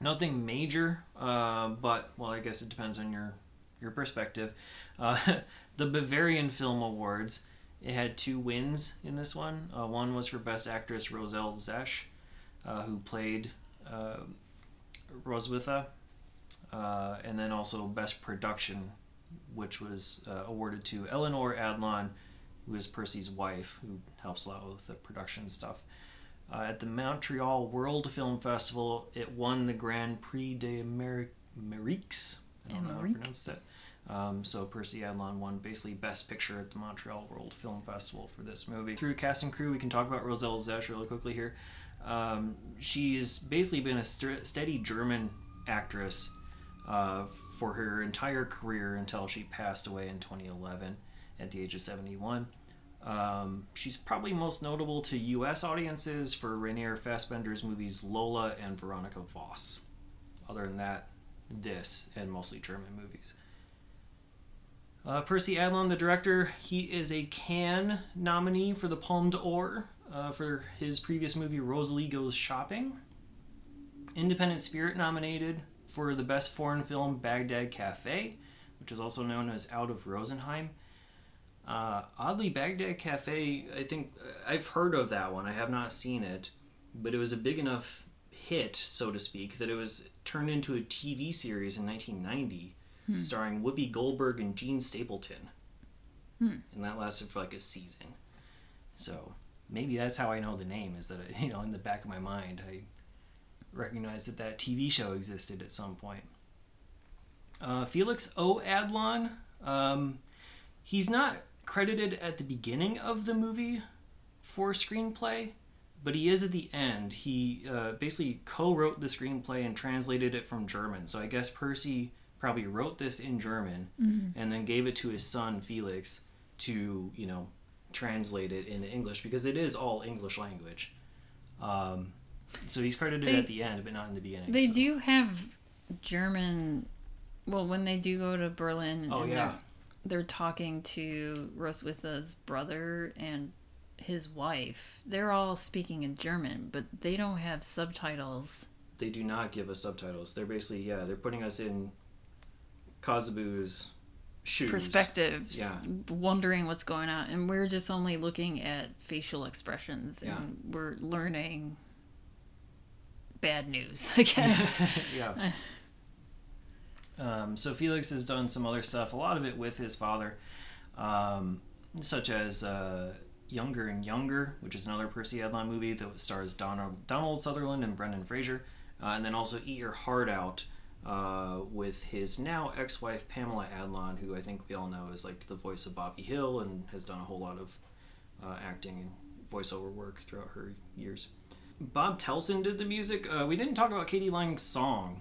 Nothing major, uh, but well, I guess it depends on your your perspective. Uh, the Bavarian Film Awards. It had two wins in this one. Uh, one was for Best Actress Rosel Zech, uh, who played uh, Roswitha, and then also Best Production, which was uh, awarded to Eleonore Adlon, who is Percy's wife, who helps a lot with the production stuff. Uh, at the Montreal World Film Festival, it won the Grand Prix des Amériques. I don't know how to pronounce that. Um, so Percy Adlon won basically Best Picture at the Montreal World Film Festival for this movie. Through cast and crew, we can talk about Rosel Zech really quickly here. Um, she's basically been a st- steady German actress uh, for her entire career until she passed away in 2011 at the age of 71. Um, she's probably most notable to U.S. audiences for Rainer Fassbinder's movies Lola and Veronika Voss. Other than that, this and mostly German movies. Uh, Percy Adlon, the director, he is a Cannes nominee for the Palme d'Or uh, for his previous movie Rosalie Goes Shopping. Independent Spirit nominated for the best foreign film Baghdad Cafe, which is also known as Out of Rosenheim. Uh, oddly, Baghdad Cafe, I think I've heard of that one. I have not seen it, but it was a big enough hit, so to speak, that it was turned into a TV series in 1990, starring Whoopi Goldberg and Jean Stapleton, and that lasted for like a season. So maybe that's how I know the name. Is that you know in the back of my mind I recognized that that TV show existed at some point. Uh, Felix O. Adlon, um, he's not credited at the beginning of the movie for screenplay, but he is at the end. He uh, basically co-wrote the screenplay and translated it from German. So I guess Percy probably wrote this in German and then gave it to his son Felix to you know translate it into English because it is all English language. Um, so he's credited They- at the end, but not in the beginning. They so. do have German. Well, when they do go to Berlin, Oh and yeah, they're, talking to Roswitha's brother and his wife. They're all speaking in German, but they don't have subtitles. they do not give us subtitles. They're basically yeah, they're putting us in Kotzebue's shoes. Perspectives, Yeah. wondering what's going on, and we're just only looking at facial expressions, Yeah. and we're learning bad news, I guess. yeah. Um, so Felix has done some other stuff, a lot of it with his father, um, such as uh, Younger and Younger, which is another Percy Adlon movie that stars Donald, Donald Sutherland and Brendan Fraser, uh, and then also Eat Your Heart Out uh, with his now ex-wife Pamela Adlon, who I think we all know is like the voice of Bobby Hill and has done a whole lot of uh, acting and voiceover work throughout her years. Bob Telson did the music. Uh, we didn't talk about k.d. lang's song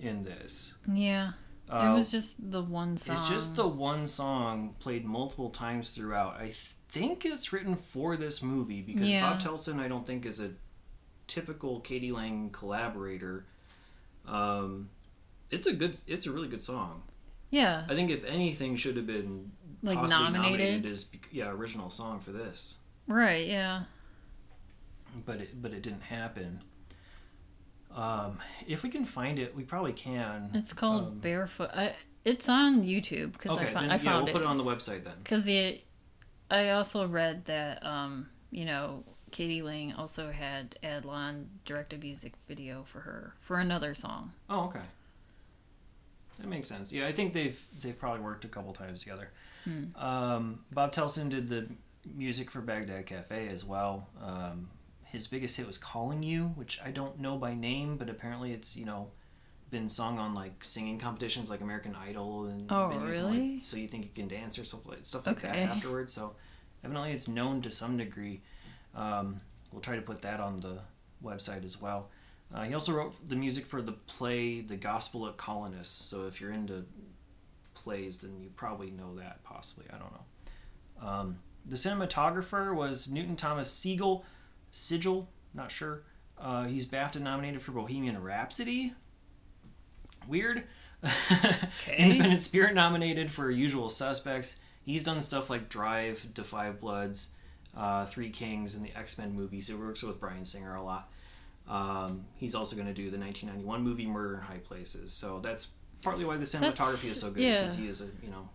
in this. yeah, Uh, it was just the one song. It's just the one song played multiple times throughout. I think it's written for this movie because Yeah. Bob Telson, I don't think, is a typical k.d. lang collaborator. Um, it's a good, it's a really good song. yeah, I think if anything should have been Like possibly nominated? as yeah original song for this, right, yeah. but it but it didn't happen. Um, if we can find it, we probably can. It's called Um, Barefoot. I, it's on YouTube because Okay, I, found then I yeah, found we'll it. put it on the website then. Because the, I also read that um, you know, k.d. lang also had Adlon direct a music video for her for another song. Oh, okay. That makes sense. Yeah, I think they've they've probably worked a couple times together. Um, Bob Telson did the music for Baghdad Cafe as well. Um, his biggest hit was "Calling You," which I don't know by name, but apparently it's you know been sung on like singing competitions like American Idol and Oh, been used like, so you think you can dance or stuff like stuff like that afterwards. So evidently it's known to some degree. Um, we'll try to put that on the website as well. Uh, he also wrote the music for the play The Gospel of Colonus. So if you're into plays, then you probably know that, possibly. I don't know. Um, the cinematographer was Newton Thomas Sigel. Sigel, not sure. Uh, he's BAFTA nominated for Bohemian Rhapsody. Weird. Independent Spirit nominated for Usual Suspects. He's done stuff like Drive, Defy Bloods, uh, Three Kings, and the X Men movies. He works with Bryan Singer a lot. Um, he's also going to do the 1991 movie Murder in High Places. So that's partly why the cinematography That's- is so good, yeah. because he is a you know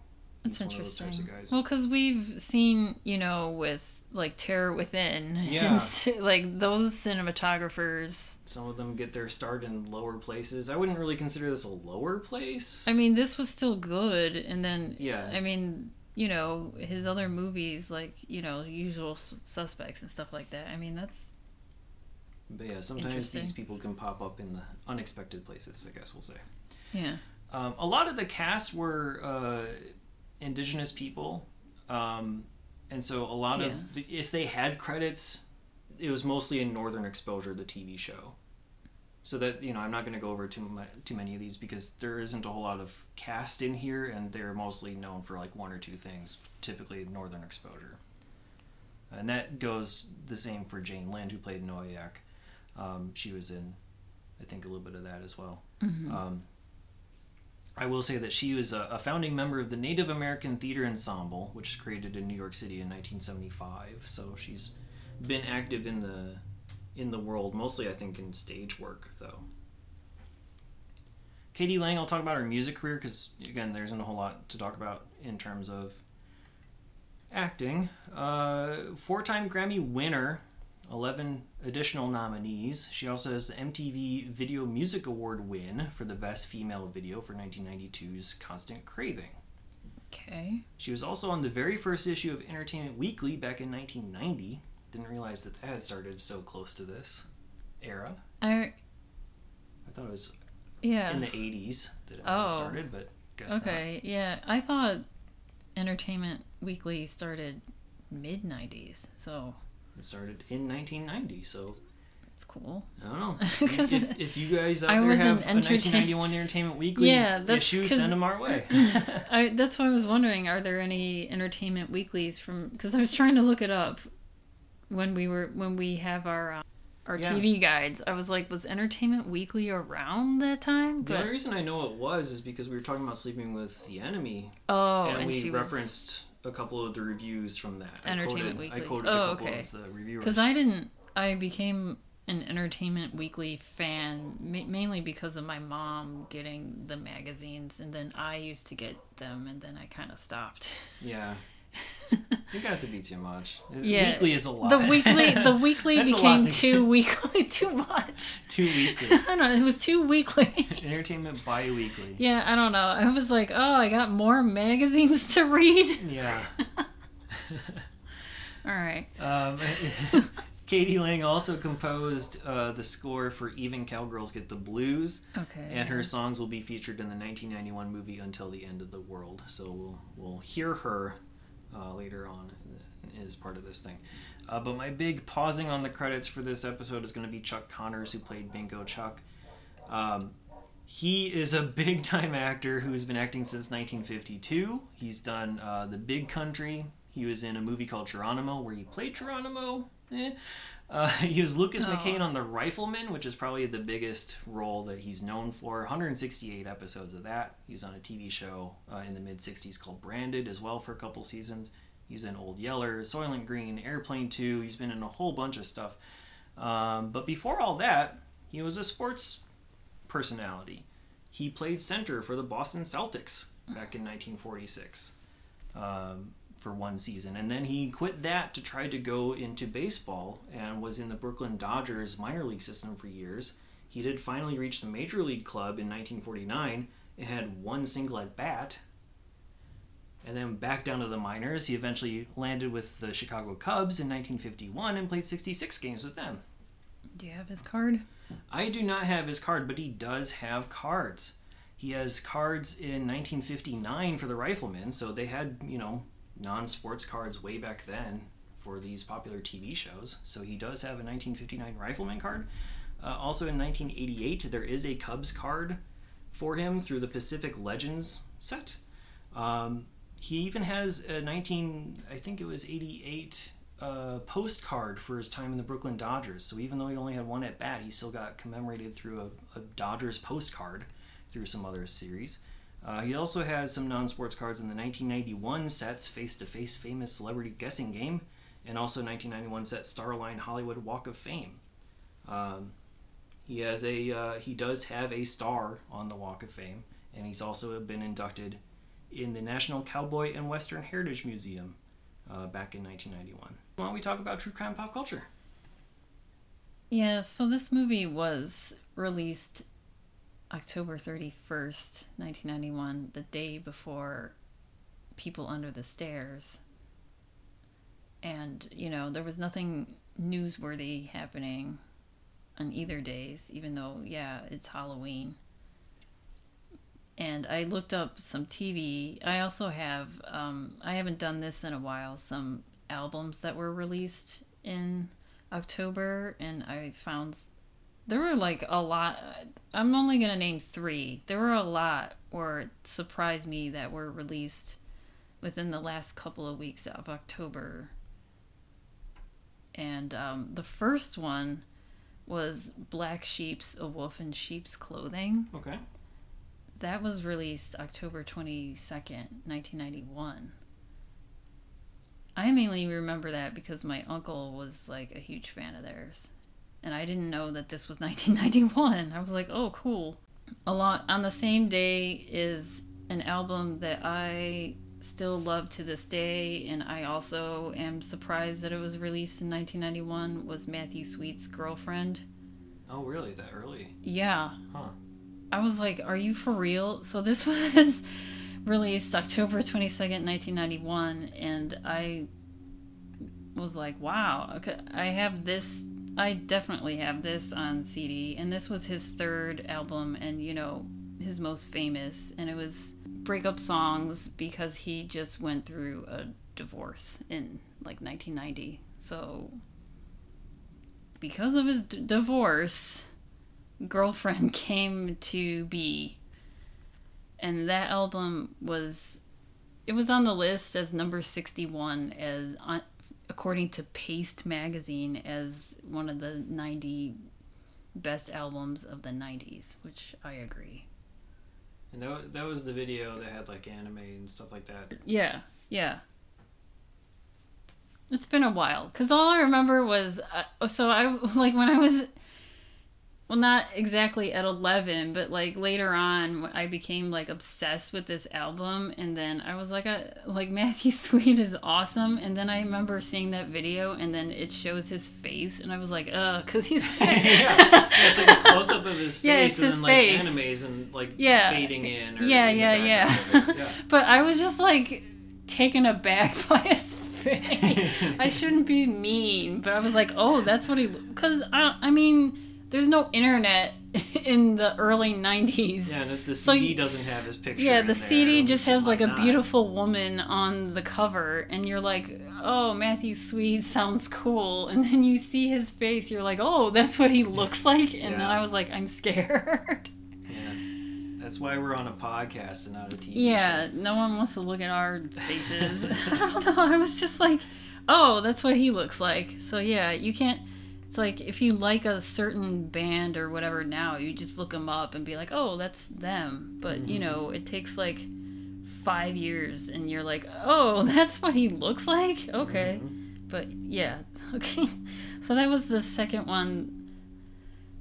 That's he's one of those interesting. types of guys. Well, because we've seen, you know, with like Terror Within, Yeah. like those cinematographers. Some of them get their start in lower places. I wouldn't really consider this a lower place. I mean, this was still good, and then Yeah. I mean, you know, his other movies, like you know, Usual Suspects and stuff like that. I mean, that's but yeah, sometimes these people can pop up in the unexpected places. I guess we'll say. yeah. Um, a lot of the cast were uh, indigenous people, um, and so a lot Yeah. of the, if they had credits, it was mostly in Northern Exposure, the TV show. So that you know, I'm not going to go over too mu- too many of these because there isn't a whole lot of cast in here, and they're mostly known for like one or two things. Typically, Northern Exposure, and that goes the same for Jane Lind, who played Noayak. Um, she was in, I think, a little bit of that as well. Um, I will say that she was a, a founding member of the Native American Theater Ensemble, which was created in New York City in 1975. So she's been active in the in the world, mostly I think in stage work, though. k.d. lang, I'll talk about her music career because again, there isn't a whole lot to talk about in terms of acting. Uh, four-time Grammy winner, 11 additional nominees. She also has the MTV Video Music Award win for the Best Female Video for 1992's Constant Craving. Okay. She was also on the very first issue of Entertainment Weekly back in 1990. Didn't realize that that had started so close to this era. I I thought it was yeah. in the 80s that it Oh. started, but guess not. Okay. Yeah. I thought Entertainment Weekly started mid '90s, so It started in 1990, so it's cool. I don't know. if, if you guys out I there have a 1991 Entertainment Weekly Yeah, that's issue, send them our way. I that's why I was wondering, are there any Entertainment Weeklies from? Because I was trying to look it up when we were when we have our uh, our Yeah. TV guides. I was like, was Entertainment Weekly around that time? the only reason I know it was is because we were talking about sleeping with the enemy, oh, and, and, we referenced a couple of the reviews from that. Entertainment I quoted, I Weekly. quoted Oh, a couple okay. of the reviewers. because I didn't. I became an Entertainment Weekly fan ma- mainly because of my mom getting the magazines, and then I used to get them, and then I kind of stopped. Yeah. It got to be too much. Yeah, Weekly is a lot. The weekly, the weekly That's a lot became to too weekly, too much. Too weekly. I don't know. It was too weekly. Entertainment bi weekly. yeah, I don't know. I was like, oh, I got more magazines to read. Yeah. All right. Um, k.d. lang also composed uh, the score for Even Cowgirls Get the Blues, Okay. and her songs will be featured in the 1991 movie Until the End of the World. So we'll, we'll hear her uh, later on as part of this thing. Uh, but my big pausing on the credits for this episode is going to be Chuck Connors, who played Bingo Chuck. Um, he is a big time actor who's been acting since 1952. He's done uh, The Big Country. He was in a movie called Geronimo where he played Geronimo. Eh. Uh, he was Lucas Oh. McCain on The Rifleman, which is probably the biggest role that he's known for. 168 episodes of that. He was on a TV show uh, in the mid 60s called Branded as well for a couple seasons. He's in Old Yeller, Soylent Green, Airplane 2. He's been in a whole bunch of stuff. Um, but before all that, he was a sports personality. He played center for the Boston Celtics back in 1946 um, for one season. And then he quit that to try to go into baseball and was in the Brooklyn Dodgers minor league system for years. He did finally reach the major league club in 1949 and had one single at bat. And then back down to the minors, he eventually landed with the Chicago Cubs in 1951 and played 66 games with them. Do you have his card? I do not have his card, but he does have cards. He has cards in 1959 for the Riflemen, so they had, you know, non sports cards way back then for these popular TV shows. So he does have a 1959 Rifleman card. Uh, also in 1988, there is a Cubs card for him through the Pacific Legends set. Um, he even has a 19, I think it was 88 uh, postcard for his time in the Brooklyn Dodgers. So even though he only had one at bat, he still got commemorated through a, a Dodgers postcard through some other series. Uh, he also has some non-sports cards in the 1991 sets face-to-face famous celebrity guessing game, and also 1991 set Starline Hollywood Walk of Fame. Um, He has a uh, he does have a star on the Walk of Fame, and he's also been inducted in the National Cowboy and Western Heritage Museum uh, back in 1991. Why don't we talk about true crime pop culture? Yeah, so this movie was released October 31st, 1991, the day before People Under the Stairs. And, you know, there was nothing newsworthy happening on either days, even though, yeah, it's Halloween. And I looked up some TV. I also have, um, I haven't done this in a while, some albums that were released in October, and I found there were like a lot. I'm only gonna name three. There were a lot, or surprised me that were released within the last couple of weeks of October. And um, the first one was Black Sheep's A Wolf in Sheep's Clothing. Okay. That was released October 22nd, 1991. I mainly remember that because my uncle was like a huge fan of theirs. And I didn't know that this was 1991. I was like, oh, cool. A lot on the same day is an album that I still love to this day, and I also am surprised that it was released in 1991. Was Matthew Sweet's girlfriend? Oh, really? That early? Yeah. Huh. I was like, are you for real? So this was released October 22nd, 1991, and I was like, wow, okay, I have this. I definitely have this on CD, and this was his third album, and you know, his most famous, and it was breakup songs because he just went through a divorce in like 1990. So, because of his d- divorce, girlfriend came to be and that album was it was on the list as number 61 as on, according to paste magazine as one of the 90 best albums of the 90s which i agree And that, that was the video that had like anime and stuff like that. yeah yeah it's been a while because all i remember was uh, so i like when i was well not exactly at 11 but like later on i became like obsessed with this album and then i was like I, like matthew sweet is awesome and then i remember seeing that video and then it shows his face and i was like ugh because he's yeah, it's like a close up of his face Yeah, it's and his then like face. animes and like Yeah. fading in. Or Yeah, yeah, yeah. background of it. yeah. but i was just like taken aback by his face i shouldn't be mean but i was like oh that's what he because I, uh, I mean there's no internet in the early 90s Yeah, the CD you- doesn't have his picture. Yeah, the CD just has like a not. beautiful woman on the cover, and you're like, oh, Matthew Sweet sounds cool. And then you see his face, you're like, oh, that's what he looks like. And then I was like, I'm scared. Yeah, that's why we're on a podcast and not a TV yeah, show. no one wants to look at our faces. I don't know. I was just like, oh, that's what he looks like. So yeah, you can't. It's like if you like a certain band or whatever now, you just look them up and be like, oh, that's them. But you mm-hmm. know, it takes like five years and you're like, oh, that's what he looks like? Okay. Mm-hmm. But yeah, okay. So that was the second one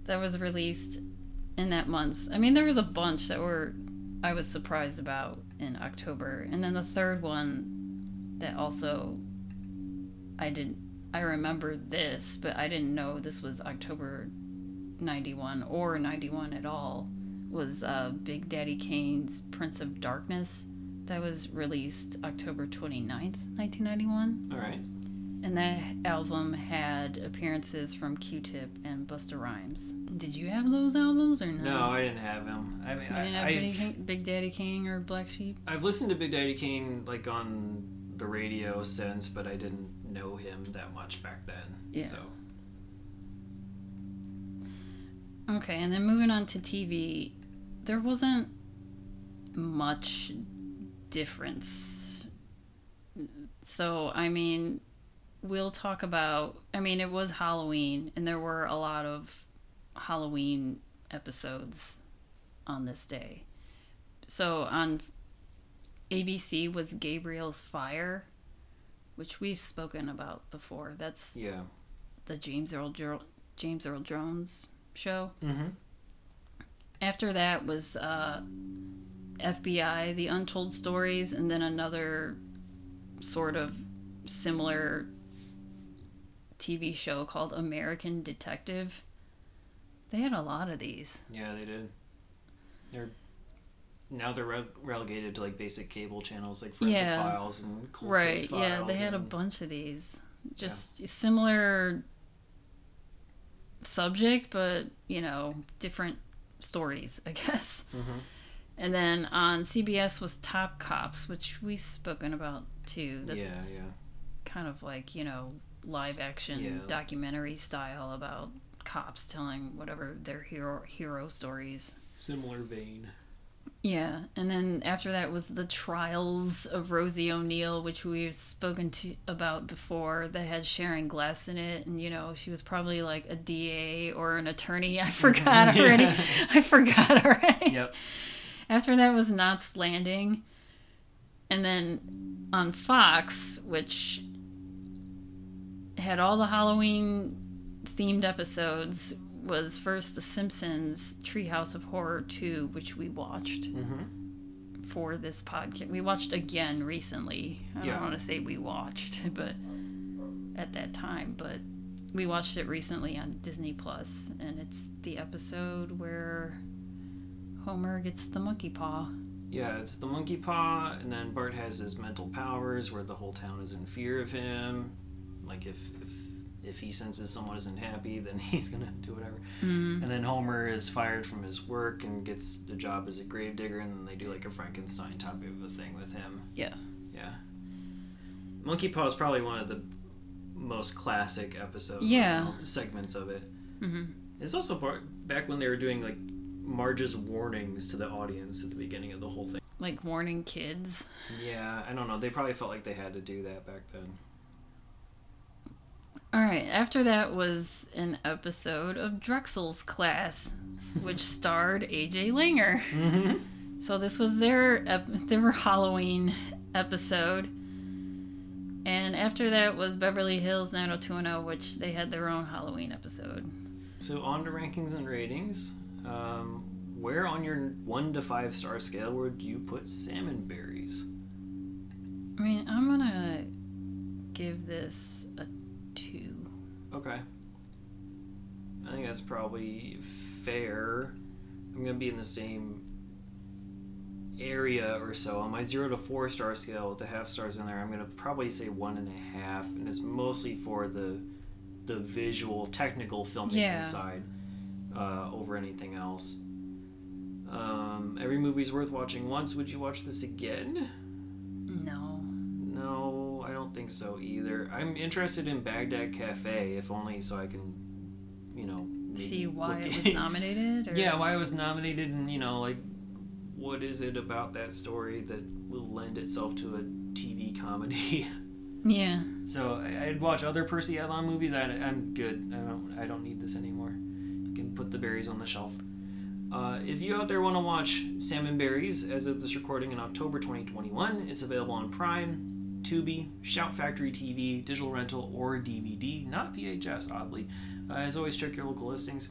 that was released in that month. I mean, there was a bunch that were I was surprised about in October. And then the third one that also I didn't I remember this, but I didn't know this was October 91 or 91 at all was uh, Big Daddy Kane's Prince of Darkness that was released October 29th, 1991. All right. And that album had appearances from Q-Tip and Busta Rhymes. Did you have those albums or no? No, I didn't have him. I mean, You didn't have I, Big Daddy Kane or Black Sheep? I've listened to Big Daddy Kane like on the radio since, but I didn't know him that much back then. Yeah. So Okay, and then moving on to TV, there wasn't much difference. So, I mean, we'll talk about. I mean, it was Halloween, and there were a lot of Halloween episodes on this day. So, on ABC was Gabriel's Fire, which we've spoken about before. That's yeah. the James Earl jo- James Earl Jones show. Mm-hmm. After that was uh, FBI, The Untold Stories, and then another sort of similar TV show called American Detective. They had a lot of these. Yeah, they did. They're now they're re- relegated to like basic cable channels like Forensic Yeah. Files and Cold right, Case yeah, they had a bunch of these. Just similar subject, but, you know, different stories, I guess. Mhm. And then on CBS was Top Cops, which we've spoken about too. That's yeah, yeah. kind of like, you know, live action Yeah. documentary style about cops telling whatever their hero hero stories. Similar vein. Yeah, and then after that was the Trials of Rosie O'Neill, which we've spoken to about before. That had Sharon Gless in it, and you know she was probably like a DA or an attorney. I mm-hmm. forgot Yeah. already. I forgot already. Yep. After that was Knots Landing, and then on Fox, which had all the Halloween themed episodes, was first The Simpsons Treehouse of Horror 2, which we watched Mm-hmm. for this podcast. We watched again recently. I Yeah. don't want to say we watched, but at that time, but we watched it recently on Disney Plus, and it's the episode where Homer gets the monkey paw. Yeah, it's the monkey paw, and then Bart has his mental powers where the whole town is in fear of him. Like if if if he senses someone isn't happy, then he's gonna do whatever. Mm. And then Homer is fired from his work and gets the job as a gravedigger, and then they do like a Frankenstein type of a thing with him. Yeah. Yeah. Monkey Paw is probably one of the most classic episodes. Yeah. segments of it. hmm It's also part, back when they were doing like Marge's warnings to the audience at the beginning of the whole thing. Like warning kids. Yeah, I don't know. They probably felt like they had to do that back then. All right. After that was an episode of Drexell's Class, which starred AJ Langer. Mm-hmm. So this was their ep- their Halloween episode. And after that was Beverly Hills 90210, which they had their own Halloween episode. So on to rankings and ratings. Um, where on your one to five star scale would you put Salmonberries? I mean, I'm gonna give this a. Okay. I think that's probably fair. I'm gonna be in the same area or so. On my zero to four star scale with the half stars in there, I'm gonna probably say one and a half, and it's mostly for the the visual, technical filmmaking Yeah. side uh, over anything else. Um, every movie's worth watching once. Would you watch this again? Think so either. I'm interested in Baghdad Cafe, if only so I can, you know, See why it was nominated? Or? yeah, why it was nominated, and you know, like, what is it about that story that will lend itself to a TV comedy? Yeah. so I'd watch other Percy Adlon movies. I, I'm good. I don't. I don't need this anymore. I can put the berries on the shelf. Uh, if you out there want to watch Salmonberries, as of this recording in October 2021, it's available on Prime, Tubi, Shout Factory TV, digital rental, or DVD, not VHS, oddly. Uh, as always, check your local listings.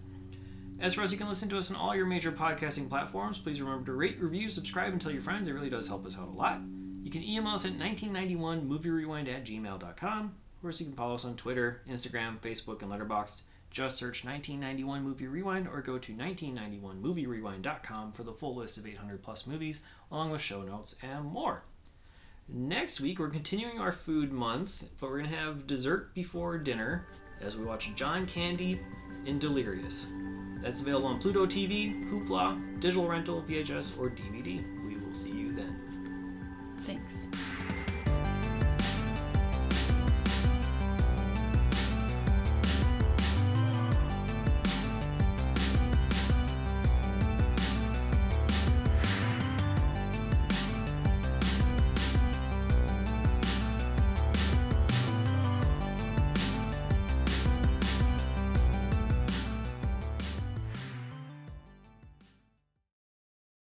As for us, you can listen to us on all your major podcasting platforms. Please remember to rate, review, subscribe, and tell your friends. It really does help us out a lot. You can email us at 1991movierewind at gmail.com. Of course, you can follow us on Twitter, Instagram, Facebook, and Letterboxd. Just search 1991 Movie Rewind or go to 1991movierewind.com for the full list of 800 plus movies, along with show notes and more. Next week, we're continuing our food month, but we're going to have dessert before dinner as we watch John Candy in Delirious. That's available on Pluto TV, Hoopla, digital rental, VHS, or DVD. We will see you then. Thanks.